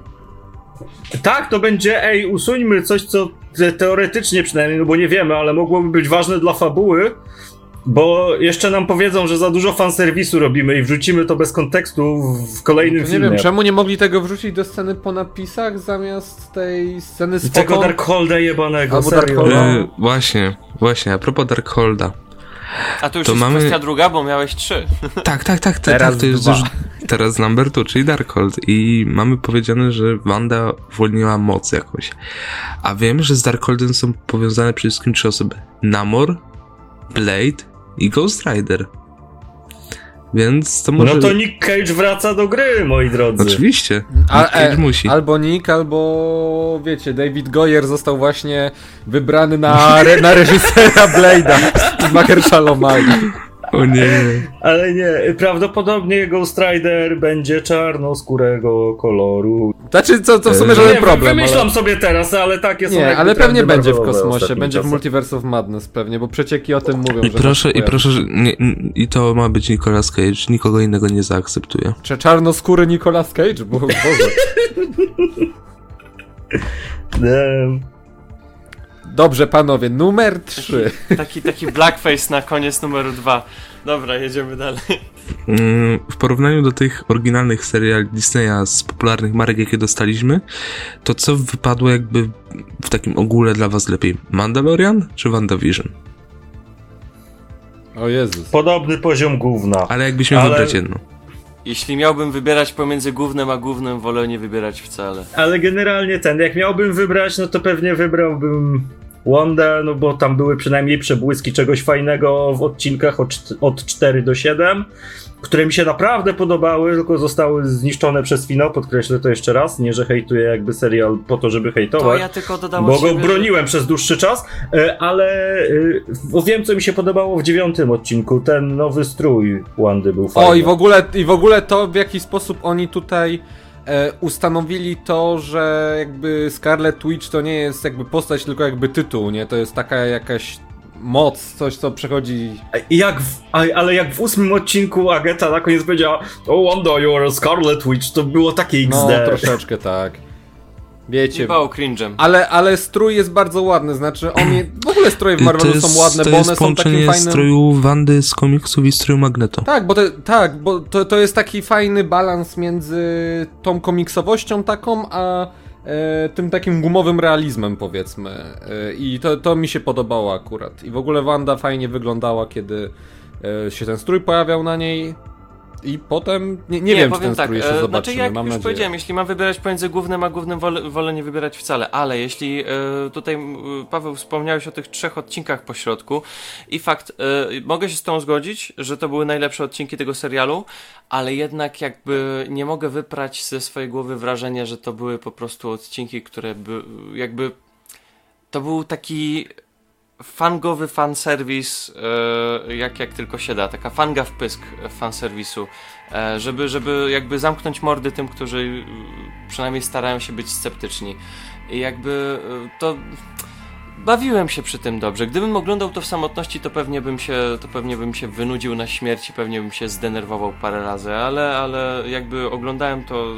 Tak, to będzie, ej, usuńmy coś, co te- teoretycznie przynajmniej, no bo nie wiemy, ale mogłoby być ważne dla fabuły, bo jeszcze nam powiedzą, że za dużo fanserwisu robimy i wrzucimy to bez kontekstu w kolejnym To nie filmie. wiem, czemu nie mogli tego wrzucić do sceny po napisach zamiast tej sceny z I tego? Darkholda jebanego, Albo serio. Darkholda. E, właśnie, właśnie, a propos Darkholda. A to już To jest mamy- kwestia druga, bo miałeś trzy. Tak, tak, tak, te, Teraz tak to jest dwa. już teraz number two, czyli Darkhold i mamy powiedziane, że Wanda uwolniła moc jakąś. A wiem, że z Darkholdem są powiązane przede wszystkim trzy osoby. Namor, Blade i Ghost Rider. Więc to może... No to Nick Cage wraca do gry, moi drodzy. Oczywiście. A, Nick Cage e, musi. Albo Nick, albo wiecie, David Goyer został właśnie wybrany na, re, na reżysera Blade'a z Mahershala Ali. O nie. Ale nie, prawdopodobnie Ghost Rider będzie czarnoskórego koloru. Znaczy, co, co w sumie E, żaden nie, problem. Wymyślam Ale... sobie teraz, ale takie są Nie, ale pewnie będzie w kosmosie, będzie w. Multiverse of Madness pewnie, bo przecieki o tym mówią, I że proszę, i proszę, że nie, i to ma być Nicolas Cage, nikogo innego nie zaakceptuje. Czy czarnoskóry Nicolas Cage? Bo, Boże. Nie. Dobrze, panowie, numer 3. Taki, taki blackface na koniec numeru dwa. Dobra, jedziemy dalej. Mm, W porównaniu do tych oryginalnych seriali Disneya z popularnych marek, jakie dostaliśmy, to co wypadło jakby w takim ogóle dla was lepiej? Mandalorian czy WandaVision? O Jezus. Podobny poziom gówna. Ale jakbyś miał Ale- wybrać jedno. Jeśli miałbym wybierać pomiędzy głównym a głównym, wolę nie wybierać wcale. Ale generalnie ten, jak miałbym wybrać, no to pewnie wybrałbym Wanda, no bo tam były przynajmniej przebłyski czegoś fajnego w odcinkach od, od 4 do 7, które mi się naprawdę podobały, tylko zostały zniszczone przez finał, podkreślę to jeszcze raz, nie że hejtuję jakby serial po to, żeby To hejtować. ja tylko dodam Bo go siebie, że- broniłem przez dłuższy czas, e, ale e, bo wiem, co mi się podobało w dziewiątym odcinku. Ten nowy strój Wandy był fajny. O, i w ogóle, i w ogóle to, w jaki sposób oni tutaj ustanowili to, że jakby Scarlet Witch to nie jest jakby postać, tylko jakby tytuł, nie? To jest taka jakaś moc, coś co przechodzi... I Jak w, ale jak w ósmym odcinku Agata na koniec powiedziała Oh Wanda, you are a Scarlet Witch, to było takie XD. No, troszeczkę tak. Wiecie... Jebało cringe'em. Ale, ale strój jest bardzo ładny, znaczy on je, w ogóle stroje w Marvelu są ładne, bo jest one są takim połączenie fajnym... stroju Wandy z komiksów i stroju Magneto. Tak, bo, to, tak, bo to, to jest taki fajny balans między tą komiksowością taką, a e, tym takim gumowym realizmem powiedzmy. E, I to, to mi się podobało akurat. I w ogóle Wanda fajnie wyglądała, kiedy e, się ten strój pojawiał na niej. I potem, nie, nie, wiem czy ten strój jeszcze e, zobaczymy, Znaczy, jak mam już nadzieję. powiedziałem, jeśli mam wybierać pomiędzy głównym a głównym, wolę, wolę nie wybierać wcale, ale jeśli e, tutaj m, Paweł wspomniałeś o tych trzech odcinkach po środku i fakt, e, mogę się z tą zgodzić, że to były najlepsze odcinki tego serialu, ale jednak jakby nie mogę wyprać ze swojej głowy wrażenia, że to były po prostu odcinki, które by, jakby to był taki fangowy fanserwis, e, jak, jak tylko się da, taka fanga w pysk fanserwisu, e, żeby, żeby jakby zamknąć mordy tym, którzy e, przynajmniej starają się być sceptyczni. I jakby to... Bawiłem się przy tym dobrze. Gdybym oglądał to w samotności, to pewnie bym się, to pewnie bym się wynudził na śmierć i pewnie bym się zdenerwował parę razy, ale, ale jakby oglądałem to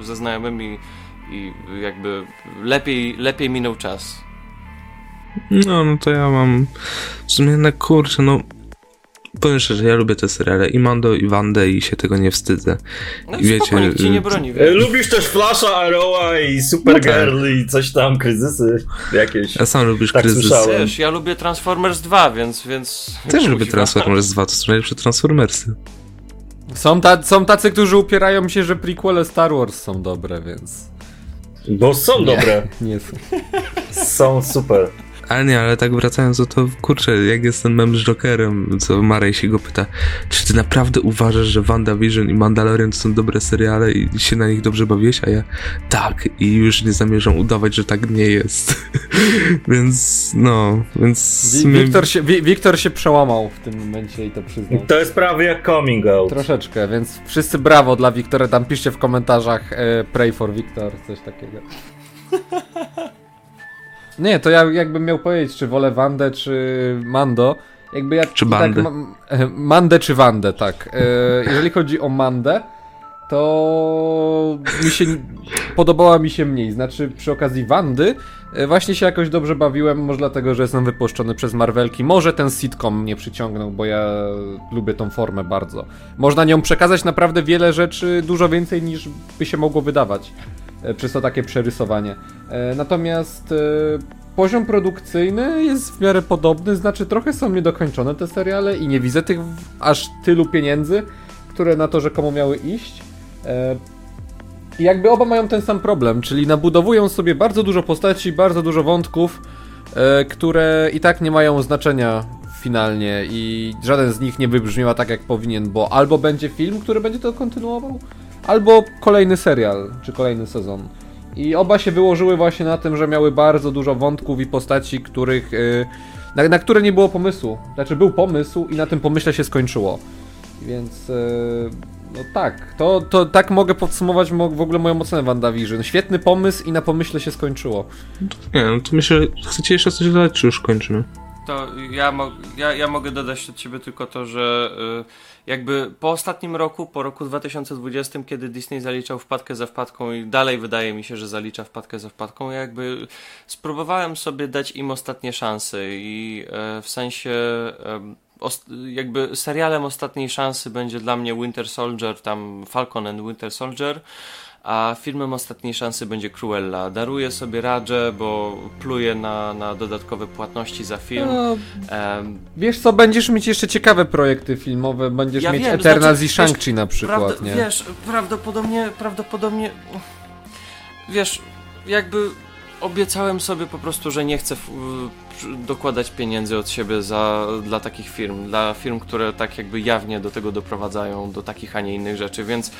ze znajomymi i jakby lepiej, lepiej minął czas. No, no to ja mam. W sumie jednak kurczę, no. powiem szczerze, ja lubię te seriale i Mando, i Wandę i się tego nie wstydzę. No I wiecie, spoko, nikt ci nie broni, E, wiesz. Lubisz też Flasha, Arrowa i Supergirl i coś tam, kryzysy jakieś. A sam lubisz Tak kryzys. słyszałem. Wiesz, ja lubię Transformers 2, więc... więc Też lubię. Transformers 2, to są najlepsze Transformersy. Są, ta, są tacy, którzy upierają się, że prequele Star Wars są dobre, więc Bo są dobre. nie są. Są super. Ale nie, ale tak wracając do to, kurczę, jak jest ten mem z Jokerem, co Marej się go pyta, czy ty naprawdę uważasz, że WandaVision i Mandalorian to są dobre seriale i się na nich dobrze bawiłeś? A ja tak i już nie zamierzam udawać, że tak nie jest. więc no, więc... My- Wiktor się, Wi- Wiktor się przełamał w tym momencie i to przyznał. To jest prawie jak coming out. Troszeczkę, więc wszyscy brawo dla Wiktora, tam piszcie w komentarzach e, pray for Wiktor, coś takiego. Nie, to ja jakbym miał powiedzieć, czy wolę Wandę, czy Mando, jakby ja... Czy i Bandę. Tak, Mandę czy Wandę, tak. E, jeżeli chodzi o Mandę, to mi się podobała mi się mniej. Znaczy przy okazji Wandy e, właśnie się jakoś dobrze bawiłem, może dlatego, że jestem wypuszczony przez Marvelki. Może ten sitcom mnie przyciągnął, bo ja lubię tą formę bardzo. Można nią przekazać naprawdę wiele rzeczy, dużo więcej niż by się mogło wydawać. E, Przez to takie przerysowanie. E, Natomiast e, poziom produkcyjny jest w miarę podobny, znaczy trochę są niedokończone te seriale i nie widzę tych aż tylu pieniędzy, które na to rzekomo miały iść. I jakby oba mają ten sam problem, czyli nabudowują sobie bardzo dużo postaci, bardzo dużo wątków, które i tak nie mają znaczenia finalnie i żaden z nich nie wybrzmiewa tak jak powinien, bo albo będzie film, który będzie to kontynuował, albo kolejny serial, czy kolejny sezon. I oba się wyłożyły właśnie na tym, że miały bardzo dużo wątków i postaci, których, e, na, na które nie było pomysłu. Znaczy był pomysł i na tym pomyśle się skończyło. Więc e, no tak, to, to tak mogę podsumować mo- w ogóle moją ocenę WandaVision. Świetny pomysł i na pomyśle się skończyło. Nie, no to myślę, chcecie jeszcze coś dodać, czy już kończymy? To ja, mo- ja, ja mogę dodać od siebie tylko to, że y, jakby po ostatnim roku, po roku 2020, kiedy Disney zaliczał wpadkę za wpadką i dalej wydaje mi się, że zalicza wpadkę za wpadką, ja jakby spróbowałem sobie dać im ostatnie szanse i e, w sensie jakby serialem ostatniej szansy będzie dla mnie Winter Soldier, tam Falcon and Winter Soldier. A filmem ostatniej szansy będzie Cruella. Daruję sobie Radże, bo pluję na, na dodatkowe płatności za film. No, wiesz co, będziesz mieć jeszcze ciekawe projekty filmowe, będziesz Ja mieć wiem, Eternals znaczy, i Shang-Chi na przykład, Prawda, nie? Wiesz, prawdopodobnie, prawdopodobnie, wiesz, jakby obiecałem sobie po prostu, że nie chcę dokładać pieniędzy od siebie za, dla takich firm, dla firm, które tak jakby jawnie do tego doprowadzają, do takich, a nie innych rzeczy, więc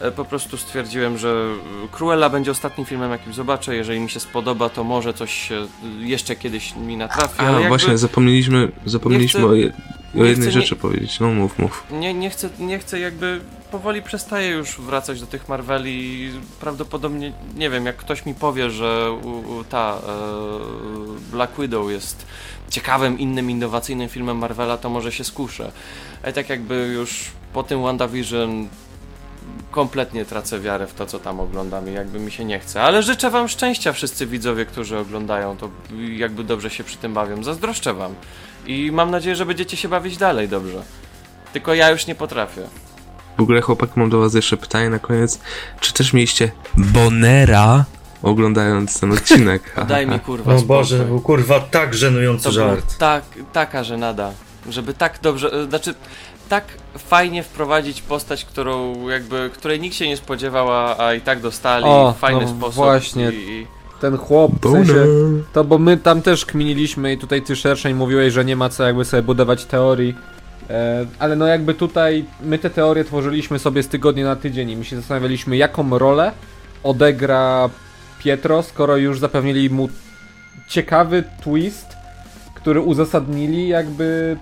e, po prostu stwierdziłem, że Cruella będzie ostatnim filmem, jakim zobaczę, jeżeli mi się spodoba, to może coś się jeszcze kiedyś mi natrafi, A, ale właśnie, zapomnieliśmy, zapomnieliśmy nie chcę- o, je, o nie jednej chcę nie- rzeczy powiedzieć. No mów, mów. nie, nie, chcę, nie chcę jakby powoli przestaję już wracać do tych Marveli i prawdopodobnie, nie wiem, jak ktoś mi powie, że ta e, Black Widow jest ciekawym, innym, innowacyjnym filmem Marvela, to może się skuszę. Ale tak jakby już po tym WandaVision kompletnie tracę wiarę w to, co tam oglądam i jakby mi się nie chce. Ale życzę wam szczęścia wszyscy widzowie, którzy oglądają to jakby dobrze się przy tym bawią. Zazdroszczę wam. I mam nadzieję, że będziecie się bawić dalej dobrze. Tylko ja już nie potrafię. W ogóle chłopak, mam do was jeszcze pytanie na koniec. Czy też mieliście Bonera oglądając ten odcinek? Ha, Daj mi kurwa O spokój. Boże, to był kurwa tak żenujący To żart. tak, taka żenada. Żeby tak dobrze, e, znaczy tak fajnie wprowadzić postać, którą jakby, której nikt się nie spodziewał, a, i tak dostali O, w fajny no sposób. właśnie. I, Ten chłop, w sensie, to bo my tam też kminiliśmy i tutaj ty szerszej mówiłeś, że nie ma co jakby sobie budować teorii. E, ale no jakby tutaj my te teorie tworzyliśmy sobie z tygodnia na tydzień i my się zastanawialiśmy jaką rolę odegra Pietro, skoro już zapewnili mu ciekawy twist, który uzasadnili jakby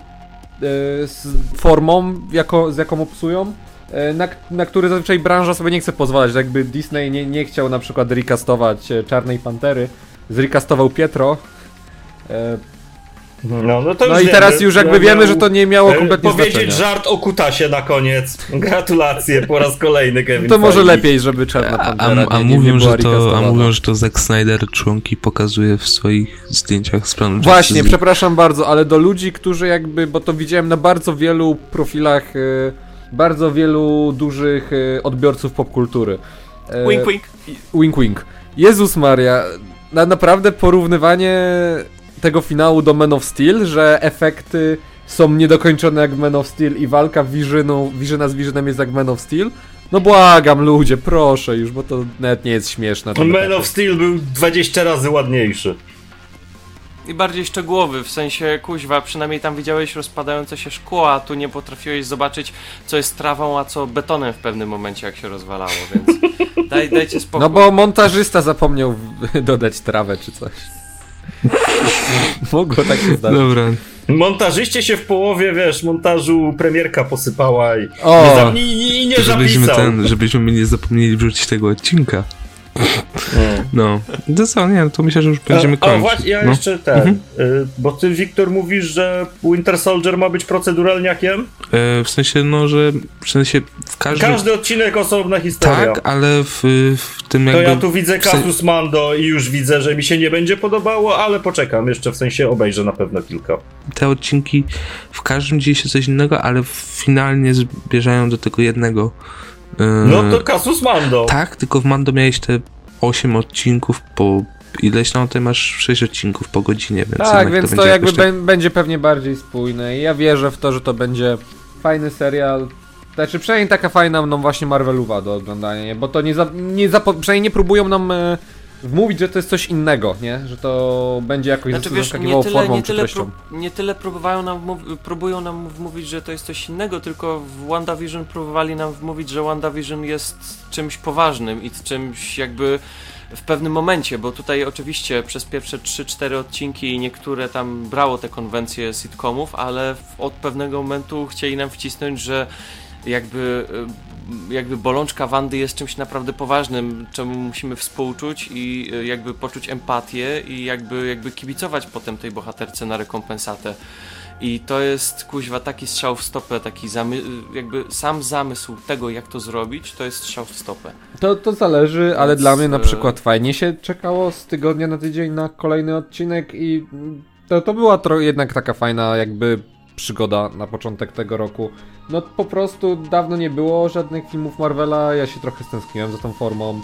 e, z formą, jako, z jaką obsują, e, na, na który zazwyczaj branża sobie nie chce pozwalać. Jakby Disney nie, nie chciał na przykład recastować e, Czarnej Pantery, zrecastował Pietro. E, No, no, to No i wiemy. teraz już jakby Ja wiemy, że to nie miało e, kompletnie Powiedzieć znaczenia. żart o kutasie na koniec. Gratulacje po raz kolejny, Kevin To może lepiej, żeby Czarna A, Pantera a, a, nie, mówią, że to, a mówią, że to Zack Snyder członki pokazuje w swoich zdjęciach z planu Właśnie, przepraszam bardzo, ale do ludzi, którzy jakby, bo to widziałem na bardzo wielu profilach, y, bardzo wielu dużych y, odbiorców popkultury. E, Wink, wink. Wink, wink. Jezus Maria, na, naprawdę porównywanie tego finału do Man of Steel, że efekty są niedokończone jak w Man of Steel i walka Visionu, Visiona z Visionem jest jak Man of Steel? No błagam ludzie, proszę już, bo to nawet nie jest śmieszne. to Man of Steel był 20 razy ładniejszy. I bardziej szczegółowy, w sensie kuźwa, przynajmniej tam widziałeś rozpadające się szkło, a tu nie potrafiłeś zobaczyć, co jest trawą, a co betonem w pewnym momencie, jak się rozwalało, więc daj, dajcie spokój. No bo montażysta zapomniał dodać trawę czy coś. Mogło tak się zdarzyć. Dobra, Montażyście się w połowie, wiesz, montażu premierka posypała i O! nie, za, i, i, nie żebyśmy, zapisał. ten, żebyśmy nie zapomnieli wrzucić tego odcinka. No. To co, nie, to myślę, że już będziemy a, a kończyć. właśnie, ja no. jeszcze ten, y, bo ty, Wiktor, mówisz, że Winter Soldier ma być proceduralniakiem? e, w sensie, no, że w sensie w każdym... Każdy odcinek osobna historia. Tak, ale w, w tym To jakby... ja tu widzę sen- Casus Mando i już widzę, że mi się nie będzie podobało, ale poczekam, jeszcze w sensie obejrzę na pewno kilka. te odcinki w każdym dzieje się coś innego, ale finalnie zbierzają do tego jednego. E, No to Casus Mando. Tak, tylko w Mando miałeś te 8 odcinków po ileś, no ty masz 6 odcinków po godzinie, więc Tak, więc to, będzie jakby tak- będzie pewnie bardziej spójne i ja wierzę w to, że to będzie fajny serial. Znaczy przynajmniej taka fajna no właśnie Marvelowa do oglądania, bo to nie, za, nie zapo- przynajmniej nie próbują nam wmówić, że to jest coś innego, nie? Że to będzie jakoś Znaczy wiesz, nie tyle, formą nie tyle, prób, nie tyle próbowają nam próbują nam wmówić, że to jest coś innego, tylko w WandaVision próbowali nam wmówić, że WandaVision jest czymś poważnym i czymś jakby w pewnym momencie, bo tutaj oczywiście przez pierwsze 3-4 odcinki niektóre tam brało te konwencje sitcomów, ale od pewnego momentu chcieli nam wcisnąć, że jakby, y, jakby bolączka Wandy jest czymś naprawdę poważnym, czemu musimy współczuć i y, jakby poczuć empatię i jakby, jakby kibicować potem tej bohaterce na rekompensatę. I to jest kuźwa taki strzał w stopę, taki zamy- jakby sam zamysł tego, jak to zrobić, to jest strzał w stopę. To, to zależy, ale Więc, dla mnie na e, przykład fajnie się czekało z tygodnia na tydzień na kolejny odcinek i to, to była jednak taka fajna jakby przygoda na początek tego roku. No po prostu dawno nie było żadnych filmów Marvela, ja się trochę stęskniłem za tą formą.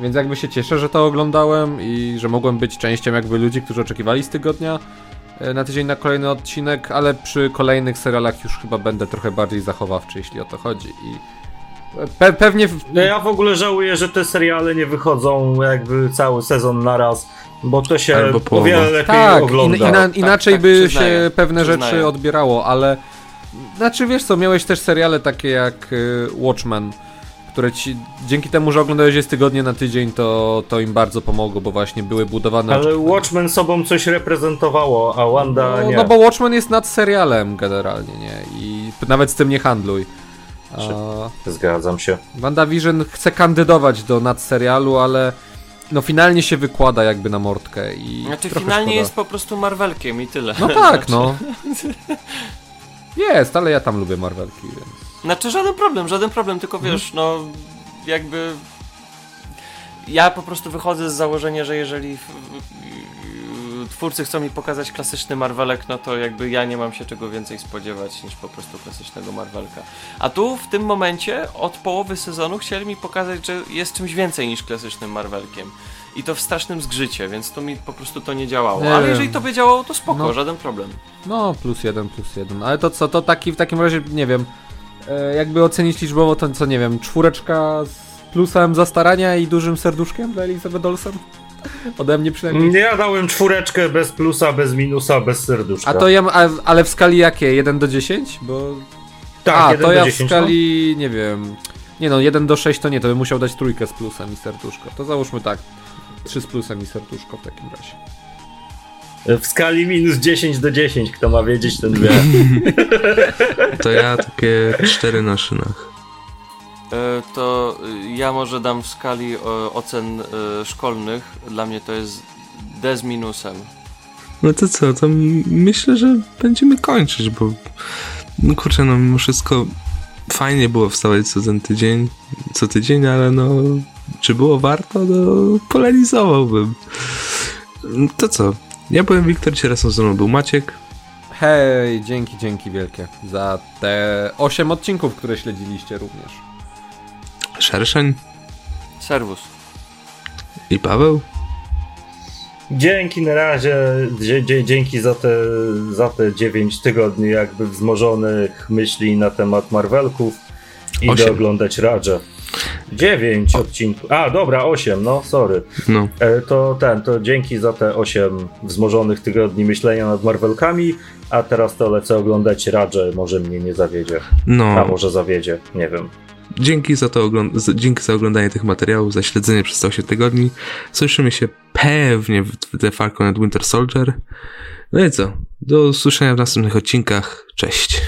Więc jakby się cieszę, że to oglądałem i że mogłem być częścią jakby ludzi, którzy oczekiwali z tygodnia e, na tydzień na kolejny odcinek, ale przy kolejnych serialach już chyba będę trochę bardziej zachowawczy, jeśli o to chodzi. I pe- pewnie w, No ja w ogóle żałuję, że te seriale nie wychodzą jakby cały sezon naraz, bo to się Albo o wiele lepiej Tak, ogląda. in, ina, inaczej tak, by przyznaję, się pewne przyznaję. rzeczy odbierało, ale znaczy wiesz co, miałeś też seriale takie jak y, Watchmen, które ci dzięki temu, że oglądałeś je z tygodnia na tydzień, to, to im bardzo pomogło, bo właśnie były budowane. Ale Watchmen sobą coś reprezentowało, a Wanda no, nie. no bo Watchmen jest nad serialem generalnie, nie? I nawet z tym nie handluj. A Zgadzam się. WandaVision chce kandydować do nadserialu, ale no finalnie się wykłada jakby na mordkę i Znaczy finalnie szkoda. jest po prostu Marvelkiem i tyle. No tak, no. Jest, ale ja tam lubię Marvelki, więc... Znaczy żaden problem, żaden problem, tylko Mhm. wiesz, no jakby ja po prostu wychodzę z założenia, że jeżeli twórcy chcą mi pokazać klasyczny Marvelek, no to jakby ja nie mam się czego więcej spodziewać niż po prostu klasycznego Marvelka. A tu w tym momencie od połowy sezonu chcieli mi pokazać, że jest czymś więcej niż klasycznym Marvelkiem. I to w strasznym zgrzycie, więc to mi po prostu to nie działało. Nie Ale wiem. jeżeli to by działało, to spoko, No. żaden problem. No, plus jeden, plus jeden. Ale to co, to taki w takim razie, nie wiem, e, jakby ocenić liczbowo, to co, nie wiem, czwóreczka z plusem zastarania i dużym serduszkiem dla Elizabeth Olsen? Ode mnie przynajmniej. Nie, ja dałem czwóreczkę bez plusa, bez minusa, bez serduszka. A to ja, a, ale w skali jakiej? 1 do 10? Bo... tak, a, 1 to do ja 10, w skali, nie wiem... Nie no, 1 do 6 to nie, to bym musiał dać trójkę z plusem i serduszko. To załóżmy tak, 3 z plusem i serduszko w takim razie. no. W skali minus 10 do 10, kto ma wiedzieć, ten wie. To ja takie cztery na szynach. E, To y, ja może dam w skali e, ocen e, szkolnych. Dla mnie to jest D z minusem. No to co, to myślę, że będziemy kończyć, bo no kurczę, no mimo wszystko fajnie było wstawać co ten tydzień, co tydzień, ale no czy było warto, no polemizowałbym. To co, ja byłem Wiktor, dzisiaj razem ze mną był Maciek. Hej, dzięki, dzięki wielkie za te 8 odcinków, które śledziliście również. Szerszeń Serwus. i Paweł. Dzięki na razie, dzie, dzie, dzięki za te, za te 9 tygodni jakby wzmożonych myśli na temat Marvelków. Idę Osiem. oglądać Raja. 9 odcinków. A, dobra, 8, no, sorry. No, E, to ten, to dzięki za te 8 wzmożonych tygodni myślenia nad Marvelkami, a teraz to lecę oglądać Raja, może mnie nie zawiedzie. A no. może zawiedzie, nie wiem. Dzięki za to dzięki za oglądanie tych materiałów, za śledzenie przez te 8 tygodni. Słyszymy się pewnie w The Falcon and Winter Soldier. No i co? Do usłyszenia w następnych odcinkach. Cześć.